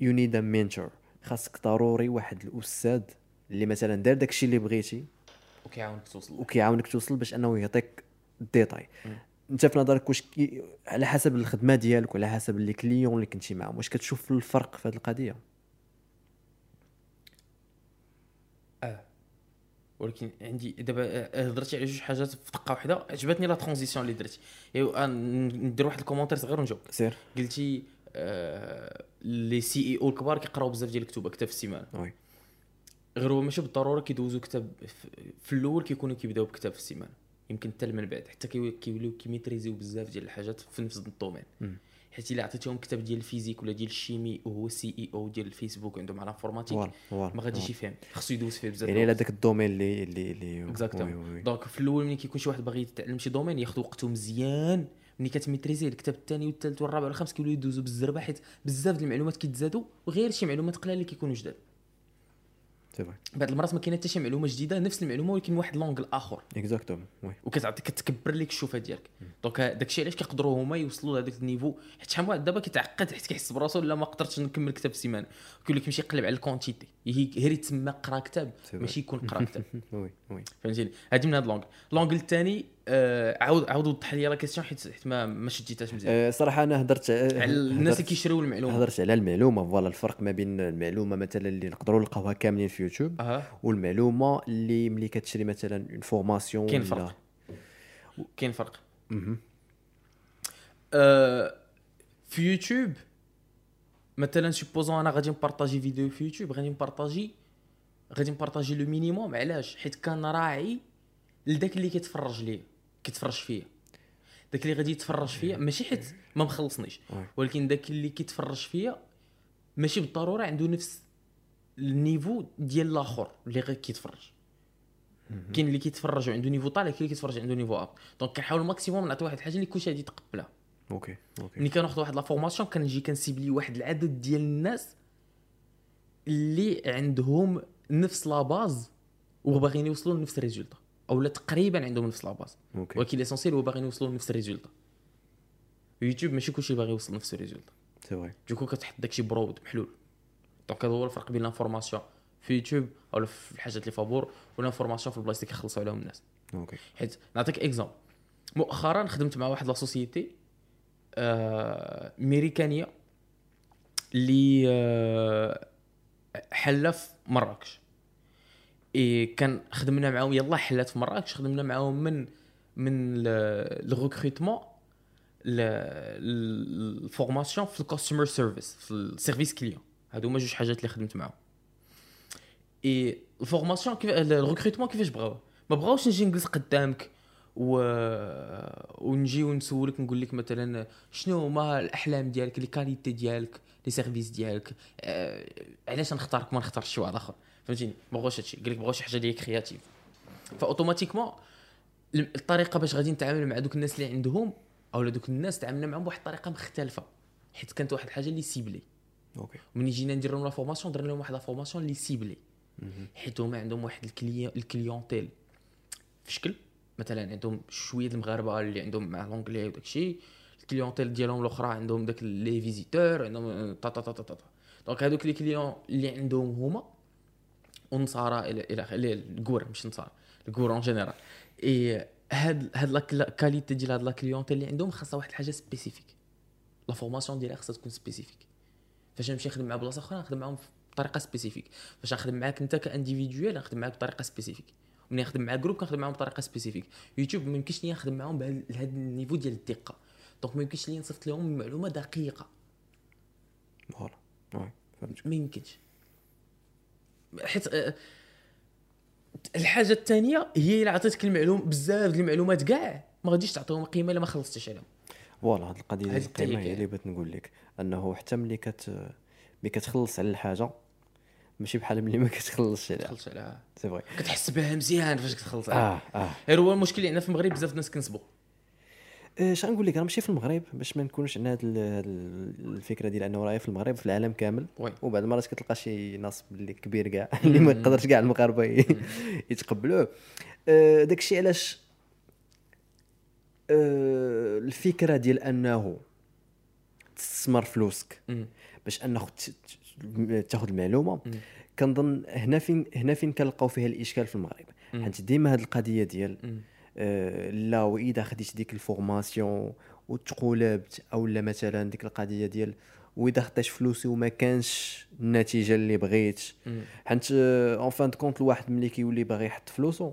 you need a mentor خاصك ضروري واحد الأستاذ اللي مثلا دار داكشي اللي بغيتي وكيعاونك توصل وكيعاونك توصل باش أنه يعطيك الديتاي انت في نظرك واش كي... على حسب الخدمة ديالك وعلى حسب les clients اللي كنتي معاهم واش كتشوف الفرق في هذه القضية؟ آه. ولكن عندي دابا آه، هضرتي على جوج حاجات في دقة واحدة. عجبتني la transition اللي درتي. آه، ندير واحد ال commentaire صغير ونجاوب. سير. قلتي آه، les CEO الكبار كيقراو بزاف ديال الكتب كتاب في السيمانة. oui. غير هو ماشي بالضرورة كيدوزو كتاب في الأول كيكونوا كيبداو بكتاب في السيمانة. يمكن حتى من بعد حتى كي- كيوليو كيميتريزيو بزاف ديال الحاجات في نفس ال domaine حيت إلا عطيتيهم كتاب ديال ال physique ولا ديال ال chimie وهو CEO ديال الفيسبوك عندهم على voilà، ما غاديش. يفهم خصو يدوز فيه بزاف يعني د على. داك ال domaine اللي اللي اللي exactement. donc في الأول ملي كيكون شي واحد باغي يتعلم شي domaine ياخذ وقته مزيان ملي كتميتريزي الكتاب الثاني والثالث والرابع والخامس كيوليو يدوزو بالزربة حيت بزاف ديال المعلومات كيتزادوا وغير شي معلومات قلال اللي كيكونوا جداد بعض المرات ما كاينة حتى شي معلومة جديدة نفس المعلومة ولكن واحد l'angle آخر. exactement oui وكتعطي كتكبر لك الشوفة ديالك. donc داكشي علاش كيقدروا هما يوصلوا لهذاك ال niveau؟ حيت شحال من واحد دابا كيتعقد حيت كيحس براسو لا ما قدرتش نكمل كتاب في السيمانة. كيقول لك يمشي يقلب على ال quantité هي- غير يتسمى قرا كتاب. ماشي يكون قرا كتاب. oui oui فهمتيني؟ هذه من هذا l'ang- l'angle الثاني عاود عاود وضح لي la question حيت حيت ما ما شديتهاش مزيان. أه، صراحة أنا هدرت على الناس اللي كيشريو المعلومة. هضرت على المعلومة voilà الفرق ما بين المعلومة مثلا اللي نقدروا نلقاوها كاملين في يوتيوب أها. والمعلومة اللي ملي كتشري مثلا une formation كاين فرق. كاين فرق. آه في يوتيوب مثلا supposons أنا غادي نبارطاجي فيديو في يوتيوب غادي نبارطاجي غادي نبارطاجي le minimum علاش؟ حيت كنراعي لذاك اللي كيتفرج ليا كيتفرج فيا. داك اللي غادي يتفرج فيا ماشي حيت ما مخلصنيش. ولكن داك اللي كيتفرج فيا ماشي بالضرورة عنده نفس ال niveau ديال الآخر اللي غير كيتفرج. كاين اللي كيتفرج وعنده niveau طالع كاين اللي كيتفرج عنده niveau bas donc كنحاول ال maximum نعطي واحد الحاجة اللي كلشي غادي يتقبلها. OK OK. ملي كناخذ واحد la formation كنجي كنسيبلي واحد العدد ديال الناس اللي عندهم نفس la base وباغيين يوصلوا لنفس ال résultat. أو لا تقريبا عندهم نفس la base OK. ولكن l'essentiel هو باغيين يوصلوا لنفس ال résultat يوتيوب ماشي كلشي باغي يوصل لنفس ال résultat c'est vrai du coup كتحط داكشي برود محلول. donc هذا هو الفرق بين l'information في يوتيوب أو في الحاجات اللي فابور و l'information في البلايص اللي كيخلصوا عليهم الناس. OK. حيت نعطيك exemple مؤخرا خدمت مع واحد la société آه ميريكانيه اللي آه حله في مراكش. إي كان خدمنا معاهم يلا حلات في مراكش خدمنا معاهم من من ال recrutement ال formation في ال customer service في ال service client. هادو هما جوج حاجات اللي خدمت معاهم. إي ال formation كيف ال recrutement كيفاش بغاوه ما بغاوش نجي نجلس قدامك و... ونجي ونسولك نقول لك مثلا شنو هما الأحلام ديالك les qualités ديالك les services ديالك آه... علاش نختارك ما نختارش شي واحد آخر؟ فهمتيني؟ ما بغاوش هادشي. قال لك بغاو شي حاجة اللي هي créative ف automatiquement الطريقة باش غادي نتعامل مع دوك الناس اللي عندهم أو دوك الناس تعاملنا معهم بواحد الطريقة مختلفة. حيت كانت واحد الحاجة اللي ciblée OK. ومني جينا ندير لهم la formation درنا لهم واحد la formation اللي ciblée حيت هما عندهم واحد ال client ال clientèle في شكل؟ مثلا عندهم شوية المغاربة اللي عندهم مع لونجلي وداك الشيء. الكليونتيل ديالهم الأخرى عندهم داك لي فيزيتور عندهم تا تا تا تا تا دونك هذوك لي كليون اللي عندهم هما ونصارى إلى إلى الكور مش نصارى الكور اون جينيرال اي هاد هاد لا كاليتي ديال هاد لا كليونتيل اللي عندهم خاصها واحد الحاجة سبيسيفيك لا فورماسيون ديالها خاصها تكون سبيسيفيك فاش نمشي نخدم مع بلاصة أخرى نخدم معاهم بطريقة سبيسيفيك فاش نخدم معاك أنت ك individuel نخدم معاك بطريقة spécifique ملي نخدم مع groupe كنخدم معاهم بطريقة spécifique يوتيوب ما يمكنش ليا نخدم معاهم بهذا ال niveau ديال الدقة. donc ما يمكنش ليا نصيفط لهم معلومة دقيقة. voilà ما يمكنش. حيت آه، الحاجة الثانية هي إلا عطيتك المعلومه بزاف ديال المعلومات كاع ما غاديش تعطيهم قيمة إلا ما خلصتش عليهم. voilà هاد القضية ديال القيمة هي. اللي بغيت نقول لك. أنه حتى ملي كت ملي كتخلص على الحاجة ماشي بحال ملي ما كتخلصش عليها. خلص عليها. c'est vrai كتحس بها مزيان فاش كتخلص عليها. آه آه. غير هو المشكل اللي عندنا في المغرب بزاف الناس كنسبوا اش غنقول لك؟ راه ماشي في المغرب باش ما نكونش عندنا هاد هاد الفكرة ديال انه راهي في المغرب في العالم كامل. oui. وبعض المرات كتلقى شي ناصب اللي كبير كاع اللي ما يقدرش كاع المغاربة يتقبلوه. آه، داك الشيء علاش آه، الفكرة ديال أنه تستثمر فلوسك. باش انه تاخذ المعلومة. كنظن هنا فين هنا فين كنلقاو فيها الإشكال في المغرب. حيت ديما هذه القضية ديال آه، لا وإذا خديت ديك ال formation وتقولبت أو لا مثلا ديك القضية ديال وإذا خديت فلوسي وما كانش النتيجة اللي بغيت. حيت en fin de compte الواحد ملي كيولي باغي يحط فلوسو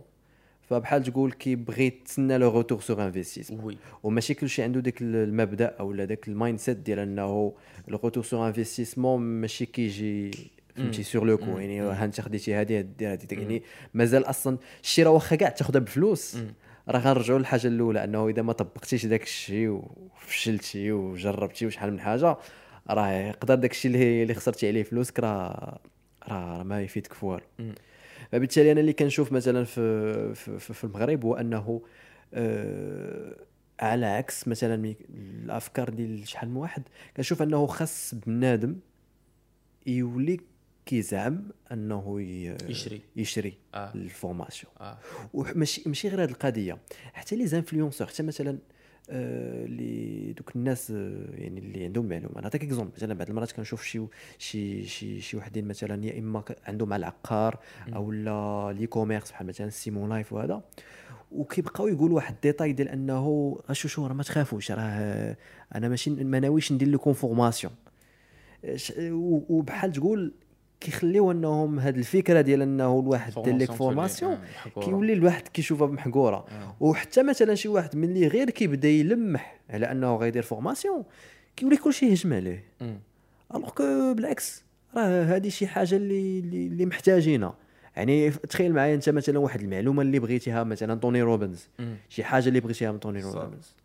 فبحال تقول كيبغي تسنى le retour sur investissement oui وماشي كلشي عنده داك المبدأ أو لا داك ال mindset ديال إنه ال retour sur investissement ماشي كيجي فهمتي sur le coup يعني ها أنت خديتي هذه هذه يعني مازال أصلا الشيء راه واخا كاع تاخذها بفلوس. راه غنرجعوا للحاجة الأولى أنه إذا ما طبقتيش داك الشيء وفشلتي وجربتي وشحال من حاجة راه يقدر داك الشيء اللي اللي خسرتي عليه فلوسك راه راه ما يفيدك في والو. فبالتالي أنا اللي كنشوف مثلا في في, في, المغرب هو أنه آه على عكس مثلا الأفكار ديال شحال من واحد كنشوف أنه خاص بنادم يولي كيزعم انه يشري. يشري آه. ال formation. آه. وماشي ماشي غير هذه القضية. حتى les influenceurs حتى مثلا آه، اللي دوك الناس آه، يعني اللي عندهم معلومة. نعطيك exemple. مثلا بعض المرات كنشوف شي شي شي شي وحدين مثلا يا إما عندهم مع العقار أو لا l'e-commerce بحال مثلا سيمون لايف وهذا. وكيبقاو يقولوا واحد ال détail ديال أنه غشوشو راه ما تخافوش راه أنا ماشي ما ناويش ندير لكم formation. وبحال تقول كيخليو انهم هاد الفكرة ديال انه الواحد دير لك formation. كيولي الواحد كيشوفها محقوره آه. وحتى مثلا شي واحد ملي غير كيبدا يلمح على انه غيدير formation كيولي كلشي يهجم عليه. alors que بالعكس راه هذه شي حاجة اللي اللي, محتاجينها يعني تخيل معايا انت مثلا واحد المعلومة اللي بغيتيها مثلا توني روبنز مم. شي حاجة اللي بغيتيها من توني. روبنز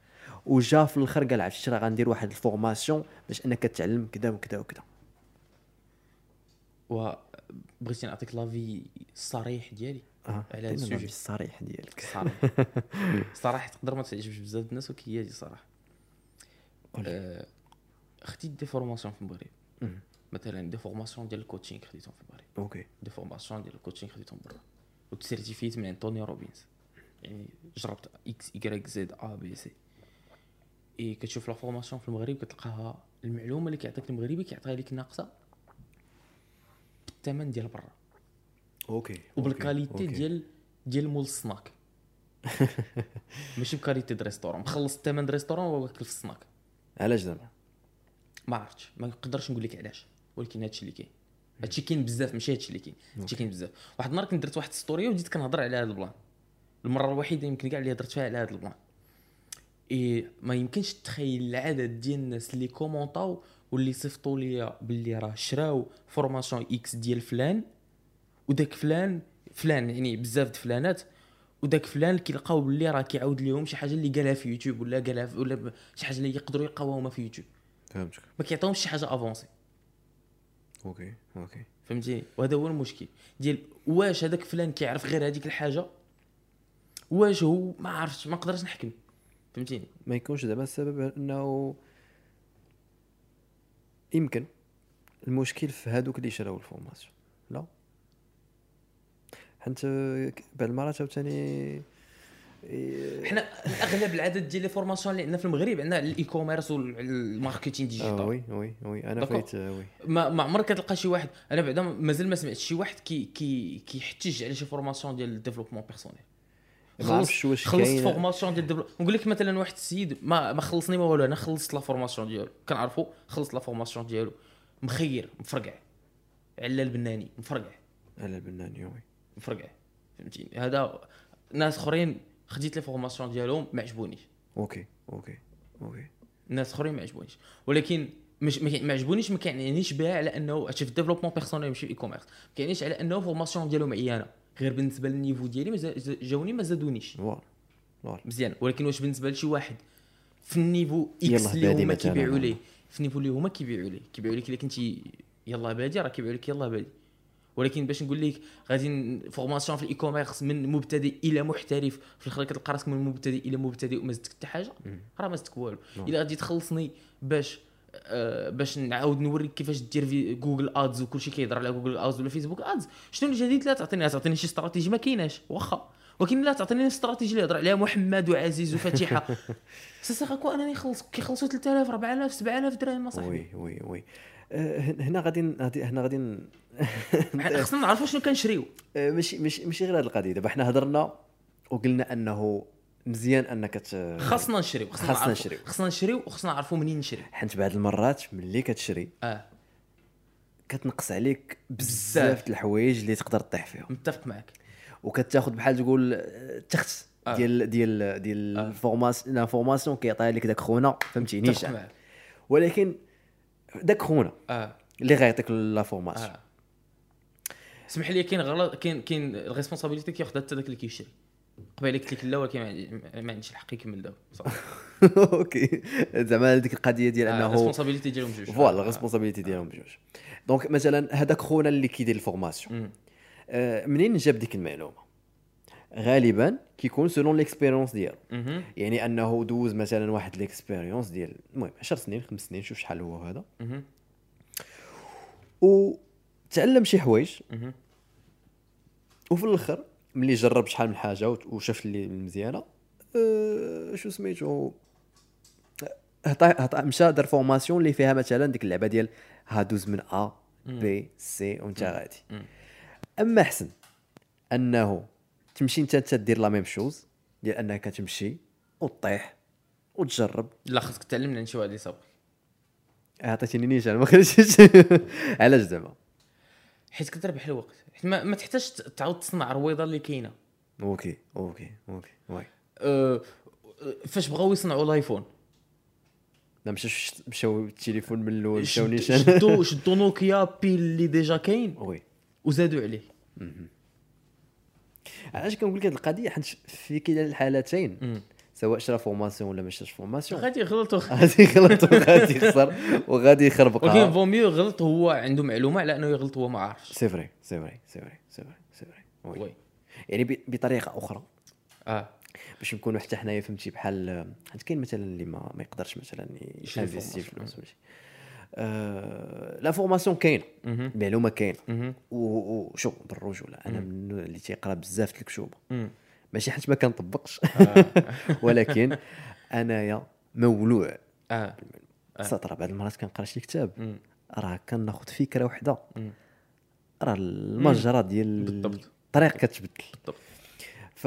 وجا في الآخر قال عرفتي راه غندير واحد ال formation باش أنك تعلم كذا وكذا وكذا وبغيتي نعطيك l'avis الصريح ديالي آه على هذا ال sujet. الصريح ديالك. صراحة صراحة تقدر ما تعجبش بزاف الناس ولكن هي دي صراحة. آه، خديت des formations في المغرب. مثلا des formations ديال ال coaching خديتهم في المغرب OK. des formations ديال ال coaching خديتهم برا. وتسيرتيفيت من عند توني روبينز. يعني جربت إكس ايكغيك زد أ بي سي. إي كتشوف la formation في المغرب كتلقاها المعلومة اللي كيعطيك المغربي كيعطيها لك ناقصة. بالثمن ديال برا. OK وبال qualité ديال ديال مول السناك. ماشي ب qualité د restaurant مخلص الثمن د restaurant واكل في السناك. علاش زعما ما عرفتش. ما نقدرش نقول لك علاش. ولكن هادشي اللي كاين. هادشي كاين بزاف ماشي هادشي اللي كاين. هادشي كاين بزاف. واحد النهار كنت درت واحد story وبديت كنهضر على هذا ال plan. المرة الوحيدة يمكن كاع اللي هضرت فيها على هذا ال plan. إي ما يمكنش تخيل العدد ديال الناس اللي كومونطاو واللي صيفطوا لي باللي راه شراو formation X ديال فلان وداك فلان فلان يعني بزاف د فلانات وداك فلان كيلقاو باللي راه كيعاود لهم شي حاجة اللي قالها في يوتيوب ولا قالها في ولا شي حاجة اللي يقدروا يلقاوها في يوتيوب. فهمتك. ما كيعطيهمش شي حاجة avancée OK OK فهمتي؟ وهذا هو المشكل. ديال واش هذاك فلان كيعرف غير هذيك الحاجة؟ واش هو ما عرفتش ما نقدرش نحكم. فهمتيني ما يكونش زعما السبب انه يمكن المشكل في هادوك اللي شراو la formation لا. حيت بعض المرات عاوتاني إيه، حنا أغلب العدد ديال les formations اللي عندنا في المغرب عندنا ال e-commerce وال marketing آه digital oui oui oui. أنا. فايت آه، oui. ما ما عمرك كتلقى شي واحد؟ أنا بعدا مازال ما سمعتش شي واحد كي كي كيحتج على شي formation ديال ال développement personnel. عرفتش واش خلصت formation ديال ال dévelop نقول لك مثلا واحد السيد ما ما خلصني ما والو أنا خلصت la formation ديالو. كنعرفو خلصت la formation ديالو. مخير مفرقع. على البناني مفرقع. على البناني oui. مفرقع. فهمتيني؟ هذا ناس أخرين خديت les formations ديالهم ما عجبونيش. okay okay okay. ناس أخرين ما عجبونيش. ولكن مش ما عجبونيش ما كيعنيش بها على انه هادشي في ال développement personnel ماشي في ال e-commerce ما كيعنيش على أنه formation ديالو معينه غير بالنسبة لل niveau ديالي جاوني ما زادونيش. voilà. voilà. مزيان. ولكن واش بالنسبة لشي واحد في ال niveau X اللي هما. كيبيعوا ليه. في ال niveau اللي هما كيبيعوا ليه. كيبيعوا لك إلا كنتي يلا بادي راه كيبيعوا لك يلا بادي. ولكن باش نقول لك غادي formation في ال e-commerce من مبتدئ إلى محترف في الآخر كتلقى راسك من مبتدئ إلى مبتدئ وما زدتك حتى حاجة راه ما زدتك والو. إلا غادي تخلصني باش باش نعاود نوريك كيفاش دير في Google Ads وكلشي كيهضر على Google Ads ولا Facebook Ads شنو الجديد لا تعطيني لا تعطيني شي استراتيجي ما كايناش واخا. ولكن لا تعطيني الاستراتيجي اللي يهضر عليها محمد وعزيز وفتيحه c'est que أنني خلص كيخلصوا 3000 4000 7000 درهم اصاحبي وي وي وي. آه، هن- هنا غادي هنا غادي خصنا نعرفوا شنو كنشريو. آه، ماشي ماشي ماشي غير هذه القضية. دابا حنا هضرنا وقلنا أنه مزيان انك ت... خاصنا نشريو خصنا خاصنا نشريو. خصنا نشريو وخصنا نعرفوا منين نشري حيت بعض المرات ملي كتشري آه. كتنقص عليك بزاف. الحوايج اللي تقدر تطيح فيهم. متفق معك وكتاخذ بحال تقول آه، تخت آه. ديال ديال ديال آه. ال formation la formation كيعطيها لك داك خونا فهمتيني؟ ولكن داك خونا آه. اللي غيعطيك la formation آه. اسمح لي كاين غلط كاين كاين ال responsabilité كياخذها حتى داك اللي كيشري. قبيله قلت لك لا ولكن ما عندي- ما عنديش الحق يكمل دابا okay. زعما هذيك القضية ديال أنه ال responsabilité ديالهم جوج. voilà ال responsabilité ديالهم بجوج donc مثلا هذاك خونا اللي كيدير la formation. آه، منين جاب ديك المعلومة؟ غالبا كيكون selon l'expérience ديالو. يعني أنه دوز مثلا واحد l'expérience ديال المهم 10 سنين خمس سنين شوف شحال هو هذا. وتعلم شي حوايج. وفي الآخر ملي جرب شحال من حاجة وشاف اللي مزيانة. أه شو سميتو؟ حتى حتى مشى دار formation اللي فيها مثلا ديك اللعبة ديال هادوز من A B C وانت غادي. أما احسن أنه تمشي انت أنت دير la même chose ديال أنك تمشي وطيح وتجرب. لا خاصك تعلم لأن شي واحد يسابق عطيتيني نيشان ما خرجتش. علاش زعما حيت كتربح الوقت. حيت ما, ما تحتاجش تعاود تصنع الرويضه اللي كاينة. okay okay okay oui أه فاش بغاو يصنعوا الآيفون؟ لا مشاو مشاو التليفون من الأول مشاو نيشان. شدوا شدوا نوكيا بيل اللي déjà كاين oui وزادوا عليه. علاش كنقول لك هذه القضية؟ حيت في كلا الحالتين. سواء شرا formation ولا ما شراش formation؟ غادي يغلطوا غادي يغلط وغادي يخسر وغادي يخربق ولكن vaut mieux يغلط هو عنده معلومة على أنه يغلط هو ما عارفش. سي فري سي فري سي فري سي فري سي فري وي يعني بطريقة أخرى. آه. باش نكونوا حتى حنايا فهمتي بحال حيت كاين مثلا اللي ما, ما يقدرش مثلا يشري ينفيستي. فلوس ماشي آه لا فورماسيون كاينة. المعلومه كاينة وشوف بالرجولة. أنا من النوع اللي تيقرأ بزاف مم. ماشي حيت ما كنطبقش. آه. ولكن أنايا مولوع. آه. سطر بعض المرات كنقرا شي كتاب. راه كناخذ فكرة وحدة. راه المجرى ديال بالضبط. الطريق كتبدل. بالضبط. ف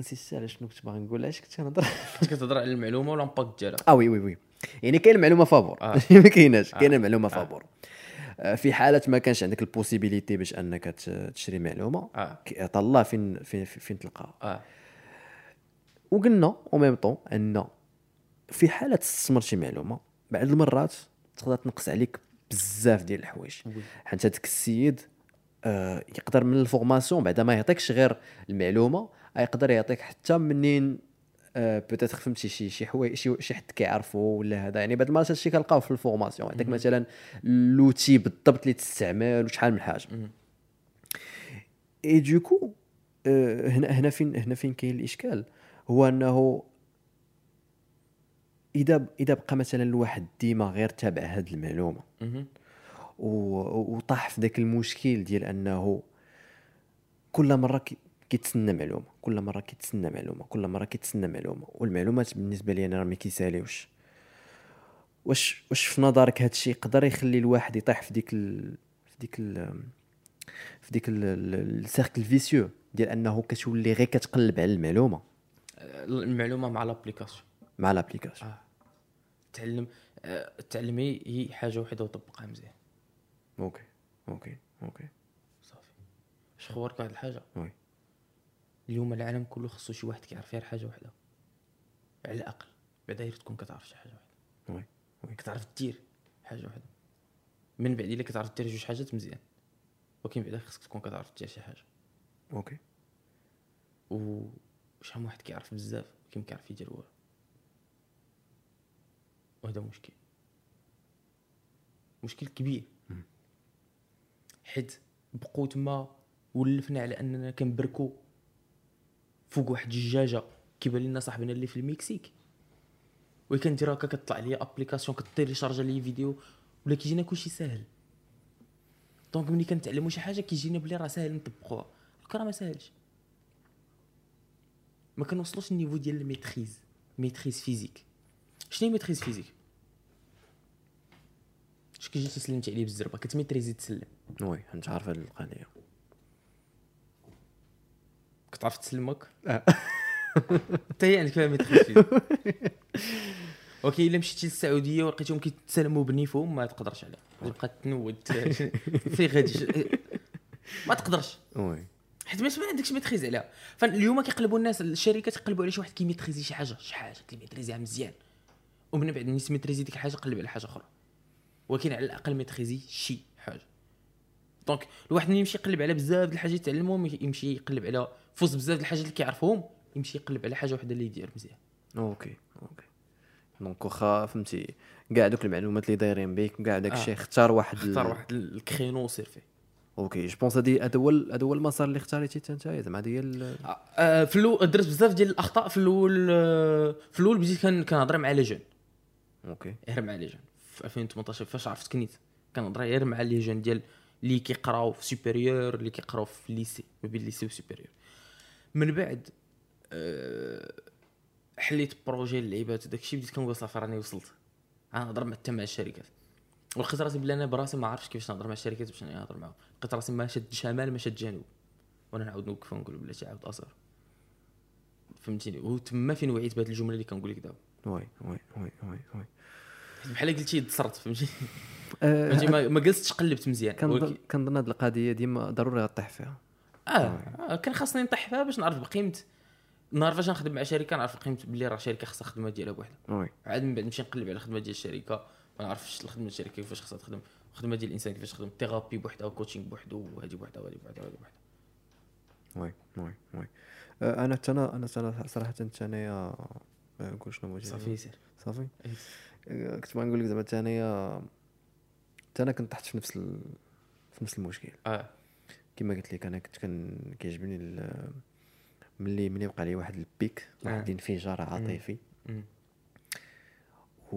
نسيت علاش شنو كنت باغي نقول؟ علاش كنت كنهضر؟ كنت كتهضر على المعلومة وال impact ديالها؟ آه وي وي وي. يعني كاين المعلومة فابور. آه. ما كايناش. كاين المعلومة فابور. آه، في حاله ما كانش عندك la possibilité باش انك تشري معلومة آه. طلع فين فين فين تلقاها. آه. وقلنا au même temps ان في حالة تستثمر شي معلومة بعض المرات تقدر تنقص عليك بزاف ديال الحوايج. حيت هذاك السيد آه يقدر من la formation بعدا ما يعطيكش غير المعلومة يقدر يعطيك حتى منين آه peut-être فهمتي شي شي حوايج شي, شي حد كيعرفو ولا هذا. يعني بعض المرات هادشي كنلقاو في la formation. يعطيك مثلا l'outil بالضبط اللي تستعمل وشحال من حاجة. et donc آه، هنا هنا فين هنا فين كاين الإشكال؟ هو أنه إذا إذا بقى مثلا الواحد ديما غير تابع هاد المعلومة وطاح في ذاك المشكل ديال أنه كل مرة كي- كيتسنى معلومة. كل مرة كيتسنى معلومة كل مرة كيتسنى معلومة. والمعلومات بالنسبة لي أنا راه ما كيساليوش. واش واش في نظرك هذا الشيء يقدر يخلي الواحد يطيح في ديك ال... في ديك ال... في ديك ال- ال- ال cercle vicieux ديال أنه كتولي غير كتقلب على المعلومة؟ المعلومة مع l'application مع l'application آه. تعلم آه، تعلمي هي حاجة وحدة وطبقها مزيان. okay okay okay. صافي. نقول لك واحد الحاجة؟ oui. اليوم العالم كله خصو شي واحد كيعرف غير حاجة وحدة. على الأقل. بعدا غير تكون كتعرف شي حاجة وحدة. oui. oui. كتعرف دير حاجة وحدة. من بعد إلا كتعرف دير جوج حاجات مزيان. ولكن بعدا خصك تكون كتعرف دير شي حاجة. okay. و شحال واحد كيعرف بزاف ولكن ما كيعرف يدير والو. وهذا مشكل. مشكل كبير. حيت بقوا تما ولفنا على أننا كنبركو فوق واحد الحاجة كيبان لنا صاحبنا اللي في المكسيك. وكندير هكا كطلع لي application كتيليشارجا les vidéos ولا كيجينا كلشي ساهل. donc ملي كنتعلموا شي حاجة كيجينا بلي راه ساهل نطبقوها. ولكن راه ما ساهلش. ما كنوصلوش ال niveau ديال ال maîtrise maîtrise physique. شنو هي maîtrise physique؟ اش كيجي تسلمتي عليه بالزربة؟ كتميتريزي تسلم. oui أنت عارف هذه القضية. كتعرف تسلمك. حتى هي عندك فيها maîtrise physique ولكن إلا مشيتي للسعودية ولقيتهم كيتسلموا بنيفهم ما تقدرش عليه تبقى تنود. فين غادي. ما تقدرش. oui. حيت ما عندكش maîtrise عليها. فاليوم كيقلبوا الناس الشركات يقلبوا على شي واحد كيميتريزي شي حاجة. شي حاجة كيميتريزيها مزيان. ومن بعد ملي تميتريزي ديك الحاجة قلب على حاجة أخرى. ولكن على الأقل ميتريزي شي حاجة. donc الواحد ملي يمشي يقلب على بزاف د الحاجات يتعلمهم يمشي يقلب على فوز بزاف الحاجات اللي كيعرفهم يمشي يقلب على حاجة وحدة اللي يدير مزيان. okay okay. donc واخا فهمتي كاع دوك المعلومات اللي دايرين بيك كاع داك آه. الشيء اختار واحد اختار واحد ال créneau وسير فيه. okay je pense هادي هذا هو هذا هو المسار اللي اختاريتي أنت نتايا زعما هذه هي ال- آه، في الأول درت بزاف ديال الأخطاء في الأول آه، في الأول بديت كنهضر مع les jeunes. okay. غير مع les jeunes. في 2018 فاش عرفت كنيت كنهضر غير مع les jeunes ديال اللي كيقراو في supérieur اللي كيقراو في ال lycée ما بين ال lycée و supérieur من بعد آه، حليت projet اللعيبات وداك الشيء بديت كنقول صافي راني وصلت. غنهضر مع حتى مع الشركات. ولقيت راسي بلي أنا براسي ما عرفتش كيفاش نهضر مع الشركات باش نهضر معاهم. لقيت راسي ما شاد شمال ما شاد جنوب. وأنا نعاود نوقف ونقول بلاتي عاود أصغر. فهمتيني؟ وتما فين وعيت بهذه الجملة اللي كنقول لك دابا. oui oui oui oui oui. بحال قلتي دصرت فهمتي آه، فهمتي ما, جلستش قلبت مزيان. كنظن هاد القضية ديما ضروري غطيح فيها. آه, آه كان خاصني نطيح فيها باش نعرف بقيمة. نهار فاش نخدم مع شركة نعرف قيمه بلي راه شركة خاصها خدمة ديالها بوحدها. عاد من بعد نمشي نقلب على الخدمه ديال الشركة ما نعرفش الخدمة ديال الشركة كيفاش خاصها تخدم. الخدمه ديال الإنسان كيفاش تخدم. thérapie بوحدها و coaching بوحدو وهذه بوحدها وهذه بوحدها وهذه بوحدها. oui oui oui. آه، أنا حتى أنا أنا صراحة حتى انايا آه، نقول شنو بغيتي صافي يسير صافي؟ إيه. كنت بغا نقول لك زعما حتى انايا حتى أنا كنت طحت في نفس ال... في نفس المشكل. آه. كما قلت لك أنا كنت كان كيعجبني ال- ملي ملي وقع لي واحد ال pic واحد آه. الانفجار عاطفي مم. و...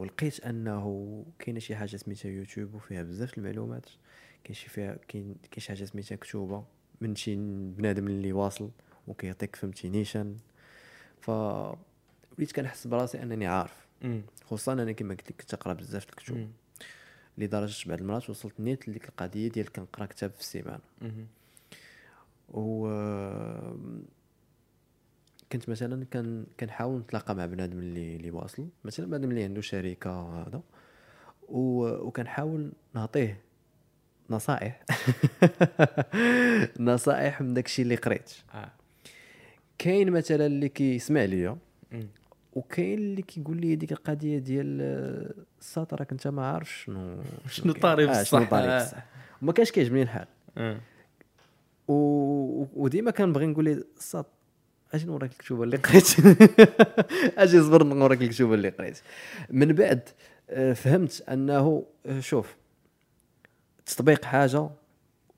ولقيت أنه كاينة شي حاجة سميتها يوتيوب وفيها بزاف المعلومات كاين شي فيها كاين كاين شي حاجة سميتها كتوبة من شي بنادم اللي واصل وكيعطيك فهمتي نيشان ف وليت كنحس براسي أنني عارف. خصوصا أنا كما قلت لك كنت بزاف الكتب. لدرجة بعض المرات وصلت نيت لديك القضية ديال كنقرا كتاب في السيمانة. و كنت مثلا كان كنحاول نتلاقى مع بنادم اللي اللي واصل. مثلا بنادم اللي عنده شركة هذا. و... وكنحاول نعطيه نصائح. نصائح من داكشي اللي قريت. آه. كاين مثلا اللي كيسمع ليا. وكاين اللي كيقول لي ديك القضية ديال آه، الساط راك انت ما عارفش شنو شنو. طاري آه، شنو بصح. طاري آه. بصح وما كانش كيعجبني الحال آه. و... وديما كنبغي نقول ليه الساط أجي نوريك الكتوبه اللي قريت أجي صبر نوريك الكتوبه اللي قريت من بعد فهمت أنه شوف التطبيق حاجة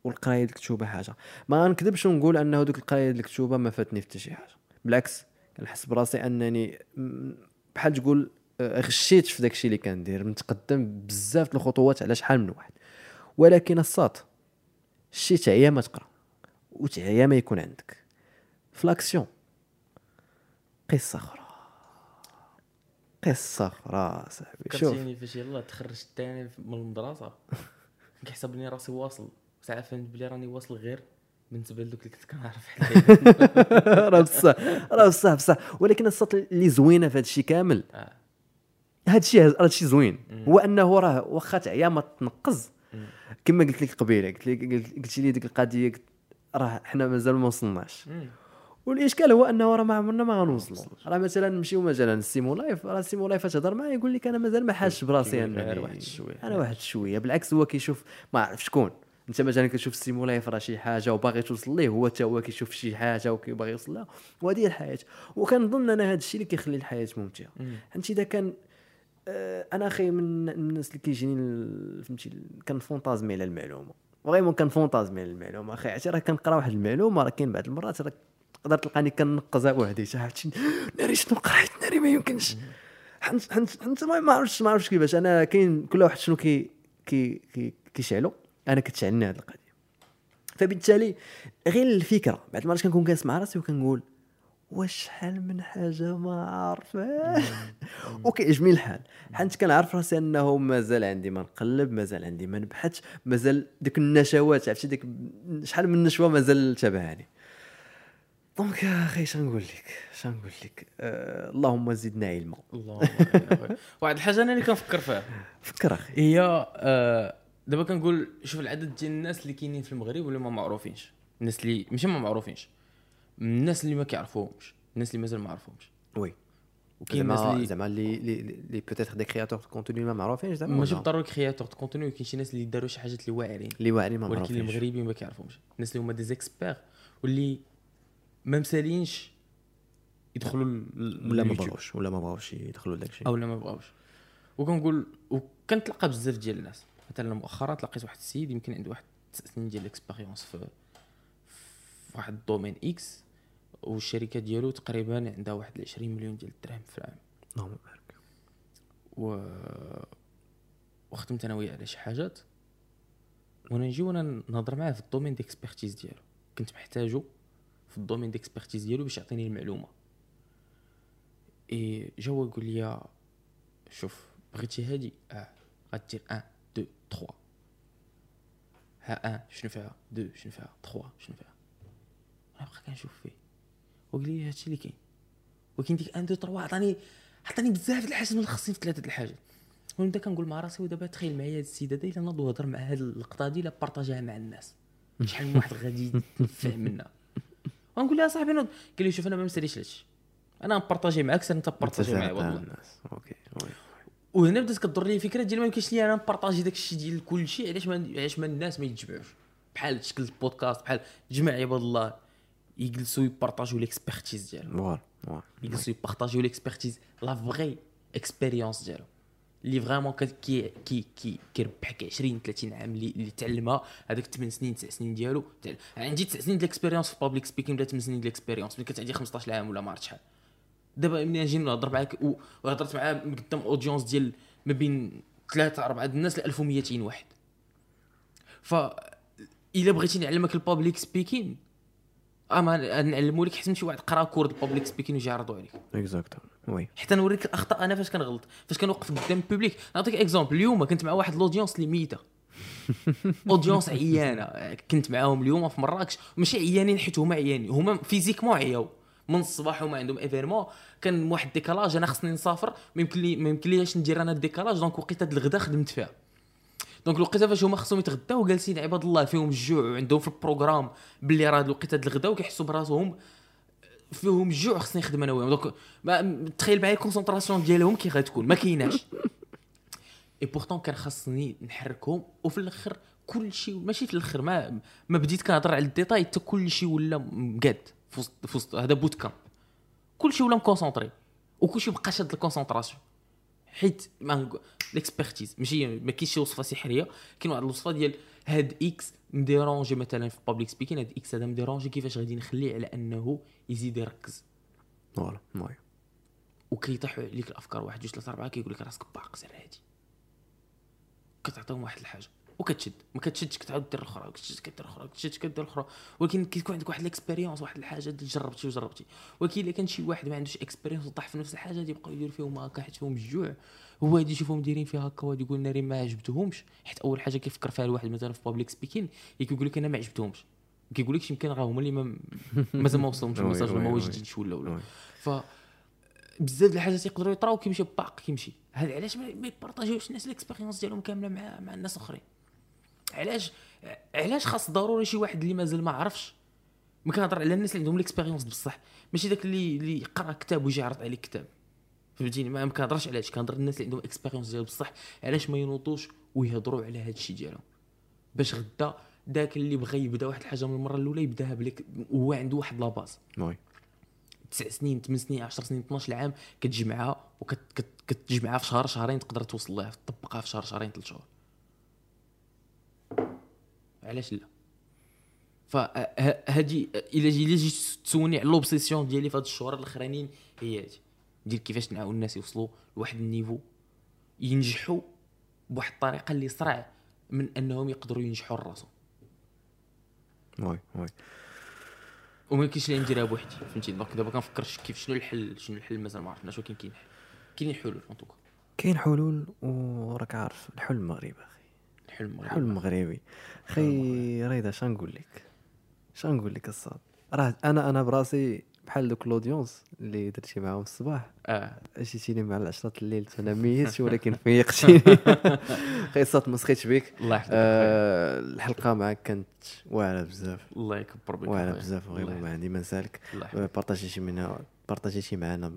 والقراية ديال الكتوبه حاجة ما غنكذبش ونقول أنه دوك القراية ديال الكتوبه ما فاتني حتى شي حاجة بالعكس كنحس براسي أنني بحال تقول آه، غشيت في داك الشيء اللي كندير متقدم بزاف الخطوات على شحال من واحد. ولكن الساط الشيء تعيا ما تقرأ وتعيا ما يكون عندك. في لأكسيون قصة أخرى. قصة أخرى صاحبي شوف. فكرتيني فاش يلاه تخرجت ثاني من المدرسة كيحسبني راسي واصل. ساعة فهمت بلي راني واصل غير. بالنسبة لدوك اللي كنت كنعرف حدايا راه بصح راه بصح بصح. ولكن الساط اللي زوينه في هذا الشيء كامل. آه. هذا الشيء هذا الشيء زوين هو أنه راه واخا تعيا ما تنقز. كما قلت لك قبيلة قلت لك قلت لي ديك القضية راه حنا مازال ما وصلناش. والإشكال هو أنه راه ما عمرنا ما غنوصلوا راه مثلا نمشيو مثلا السيمو لايف راه السيمو لايف تهضر معاه يقول لك أنا مازال ما حاسش براسي غير واحد شوية. أنا واحد شوية. بالعكس هو كيشوف ما عرف شكون. انت مثلا كتشوف السيمو لايف راه شي حاجة وباغي توصل ليه هو حتى هو كيشوف شي حاجة وكيبغي يوصل لها. وهذه هي الحياة. وكنظن أنا هذا الشيء اللي كيخلي الحياة ممتعة. حيت إذا كان آه، أنا أخي من الناس اللي كيجيني فهمتي كنفونتازمي على المعلومة. vraiment كنفونتازمي على المعلومة. أخي عرفتي راه كنقرا واحد المعلومة راه كاين بعض المرات راه تقدر تلقاني كنقزها وحدي عرفتي؟ ناري شنو قريت؟ ناري ما يمكنش. حنت حنت حنت ما عرفتش ما عرفتش كيفاش. أنا كاين كل واحد شنو كي كي كي كيشعلو. أنا كتشعلني هذه القضية. فبالتالي غير الفكرة بعد المرات كنكون جالس مع راسي وكنقول واش شحال من حاجة ما عارفاش وكيعجبني الحال. حيت كنعرف راسي أنه مازال عندي ما نقلب مازال عندي ما نبحث مازال ديك النشوات عرفتي؟ ديك شحال من نشوة مازال تابعاني. donc أخي شنقول لك؟ شنقول لك؟ آه اللهم زدنا علما. الله واحد الحاجة أنا اللي كنفكر فيها. فكر أخي. هي آه، دابا كنقول شوف العدد ديال الناس اللي كاينين في المغرب واللي ما معروفينش. الناس اللي ماشي ما معروفينش. الناس اللي ما كيعرفوهمش. الناس اللي مازال ما عرفوهمش. oui. وكاين الناس اللي زعما اللي اللي peut-être des créateurs de contenu ما معروفينش زعما ماشي ولا؟ بالضروري créateurs de contenu كاين شي ناس اللي داروا شي حاجات اللي واعرين. اللي واعرين ما ولكن معروفينش. المغربيين ما كيعرفوهمش. الناس اللي هما دي زيكسبير واللي ما مسالينش يدخلوا ولا ما. بغاوش ولا ما بغاوش يدخلوا لداك الشيء أو لا ما بغاوش. وكنقول وكنتلقى بزاف ديال الناس. مثلا مؤخرا تلقيت واحد السيد يمكن عنده واحد تسع سنين ديال ال expérience في في واحد ال domaine X والشركة ديالو تقريبا عندها واحد 20 مليون ديال الدراهم في العام. اللهم بارك. و وخدمت أنا وياه على شي حاجات. وأنا نجي وأنا نهضر معاه في ال domaine d'expertise ديالو. كنت محتاجو في ال domaine d'expertise ديالو باش يعطيني المعلومة. إي جا هو يقول لي شوف بغيتي هادي؟ آه غدير 1 2 3 ها 1 شنو فيها 2 شنو فيها 3 شنو فيها أنا بقى كنشوف فيه وقال لي هادشي اللي كاين ولكن ديك 1 2 3 عطاني عطاني بزاف د الحاجات من خصني في ثلاثة د الحاجات. ونبدا كنقول مع راسي ودابا تخيل معايا هاد السيد هذا إلا نوض وهضر مع هاد اللقطة هادي لا بارطاجيها مع الناس. شحال من واحد غادي يتنفع منها. ونقول لها صاحبي نوض. قال لي شوف أنا ما مساليش هادشي أنا نبارطاجي معاك سير انت بارطاجي معايا والله. الناس. okay. وهنا بدات كدور لي فكره ديال ما يمكنش لي أنا نبارطاجي داك الشيء ديال كل شيء علاش ما علاش ما الناس ما يتجمعوش؟ بحال شكل البودكاست بحال جمع عباد الله يجلسوا يبارطاجيو l'expertise ديالهم. voilà voilà. يجلسوا يبارطاجيو l'expertise la vraie expérience ديالو اللي vraiment كي كي كي كيربحك 20 30 عام اللي اللي تعلمها هذاك 8 سنين 9 سنين ديالو. عندي 9 سنين ديال ال expérience في public speaking ولا 8 سنين ديال ال expérience ملي كانت عندي 15 عام ولا ما عرفت شحال. دابا ملي نجي نهضر معاك وهضرت معاه قدام audience ديال ما بين 3 4 د الناس ل 1200 واحد. ف إلا بغيتي نعلمك ال public speaking اما نعلمو لك حسن شي واحد قرا cours de public speaking ويجي يعرضو عليك. اكزاكتو oui حتى نوريك الأخطاء أنا فاش كنغلط؟ فاش كنوقف قدام ال public نعطيك exemple اليوم كنت مع واحد ال audience اللي ميتة. audience عيانة. كنت معاهم اليوم في مراكش. ماشي عيانين حيت هما عيانين. هما physiquement عياو. من الصباح هما عندهم événement كان واحد ال décalage أنا خصني نسافر ما يمكن لي ما يمكن ليش ندير أنا ال décalage؟ donc وقيته الغدا خدمت فيها. donc الوقيته فاش هما خصهم يتغداو جالسين عباد الله فيهم الجوع وعندهم في ال programme باللي راه الوقيته د الغدا وكيحسوا براسهم فيهم الجوع خصني نخدم أنا وياهم. donc تخيل معايا ال concentration ديالهم كي غتكون ما كايناش. et pourtant كان خاصني نحركهم وفي الآخر كل شيء ماشي في الآخر ما ما بديت كنهضر على الديتاي حتى كل شيء ولا مقاد وسط في وسط هذا boot camp كل شيء ولا م concentré. وكل شيء بقى شاد ال concentration. حيت ما ال expertise ماشي ما كاينش شي وصفة سحرية. كاين واحد الوصفة ديال هاد X م dérangé مثلا في public speaking هاد X هذا م dérangé كيفاش غادي نخليه على أنه يزيد يركز. voilà oui وكيطيحوا عليك الأفكار واحد جوج ثلاثة أربعة كيقول لك راسك باق سير هادي. كتعطيهم واحد الحاجة. وكتشد. ما كتشدش كتعاود دير الاخرى كتشد كدير الاخرى كتشد كدير الاخرى. ولكن كيكون عندك واحد ال expérience واحد الحاجة اللي جربتي وجربتي. ولكن إلا كان شي واحد ما عندوش expérience وطاح في نفس الحاجة غادي يبقاو يديروا فيهم هكا حيت فيهم الجوع هو غادي يشوفهم دايرين فيها هكا وغادي يقول ناري ما عجبتهمش. حيت أول حاجة كيفكر فيها الواحد مثلا في public speaking كيقول لك أنا ما عجبتهمش. ما كيقولكش يمكن راه هما اللي ما مازال ما وصلهمش ال message ما. واجدينش ولا ولا. ف بزاف د الحاجات يقدروا يطراو كيمشي باق كيمشي. هذا علاش ما ما يبارطاجيوش الناس ال expérience ديالهم كاملة مع مع الناس الاخرين علاش؟ علاش خاص ضروري شي واحد اللي مازال ما عرفش؟ ما كنهضر على الناس اللي عندهم ال expérience بصح. ماشي داك اللي اللي يقرأ كتاب ويجي يعرض عليك كتاب. فهمتيني؟ ما كنهضرش على هادشي كنهضر الناس اللي عندهم expérience ديال بصح. علاش ما ينوضوش ويهضروا على هذا الشيء ديالهم؟ باش غدا داك اللي بغى يبدا واحد الحاجة من المرة الأولى يبداها بليك وهو عنده واحد la base oui. تسع سنين 8 سنين 10 سنين 12 عام كتجمعها وكتجمعها في شهر شهرين تقدر توصل لها تطبقها في شهر شهرين ثلاث شهور. علاش لا؟ فهادي إلا جي إلا جيت تسولني على l'obsession ديالي في هاد الشهور الاخرانيين هي هادي. ديال كيفاش نعاون الناس يوصلوا لواحد ال niveau ينجحوا بواحد الطريقة اللي أسرع من أنهم يقدروا ينجحوا لراسهم. oui oui. وما كاينش اللي نديرها بوحدي فهمتي؟ donc دابا كنفكر كيف شنو الحل شنو الحل مازال ما عرفناش ولكن كاين حل. كاينين حلول كاين حلول وراك عارف الحل المغربي أخي. الحل المغربي الحل المغربي أخي ريدا شنو نقول لك؟ شنو نقول لك الصاد؟ راه أنا أنا براسي بحال دوك ال audience اللي درتي معاهم الصباح. آه. جيتيني مع العشرة الليل أنا ميت ولكن فيقتيني خي الصاد ما سخيتش بك الله يحفظك آه الحلقة معك كانت واعرة بزاف. الله يكبر بك واعرة. بزاف غير ما. عندي ما نسالك. بارطاجيتي منا بارطاجيتي معنا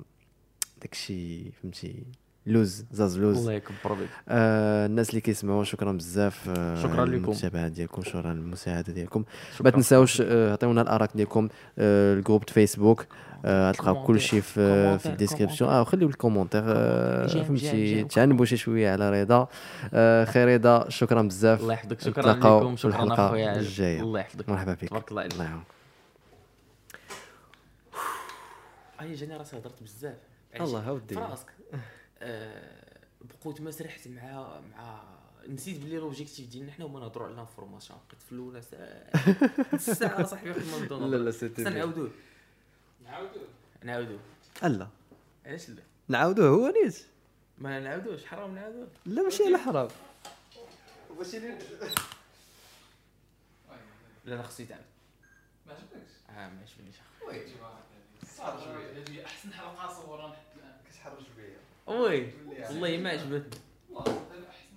داكشي فهمتي لوز زاز لوز. الله يكبر بك آه الناس اللي كيسمعوا شكرا بزاف آه شكراً لكم. المتابعة ديالكم شكرا المساعده ديالكم. ما. تنساوش آه، عطيونا الاراء ديالكم آه ال groupe فيسبوك آه تلقاو كل شيء في في ال description آه وخليو ال commentaires. آه فهمتي. تعنبوا شي شوية على رضا. آه خير رضا شكرا بزاف. الله يحفظك. شكرا لكم. شكرا أخويا. عز. الجاية. الله يحفظك. مرحبا بك. تبارك الله الله يعاونك. أي جاني راسي هضرت بزاف. الله هاودي. في آه، بقيت ما سرحت مع مع نسيت بلي لوبجيكتيف ديالنا. حنا هما نهضروا على الانفورماسيون. بقيت في الأولى ساعه صاحبي واحد ما لا لا سيتي نعاودوه. نعاودوه. نعاودوه. لا علاش لا؟ نعاودوه هو نيت. ما نعاودوش. حرام نعاودوه. لا ماشي على حرام. لا أنا خصني تعاود. ما عجبكش؟ آه ما عجبنيش. صار شوية. هذه أحسن حلقة الان كتحرج بيا. وي والله ما عجبتني. والله احسن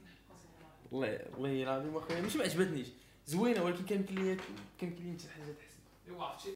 والله والله العظيم اخويا مش ما عجبتنيش. زوينة ولكن كان يمكن لي كان يمكن لي حاجة تحسن ايوا عرفتي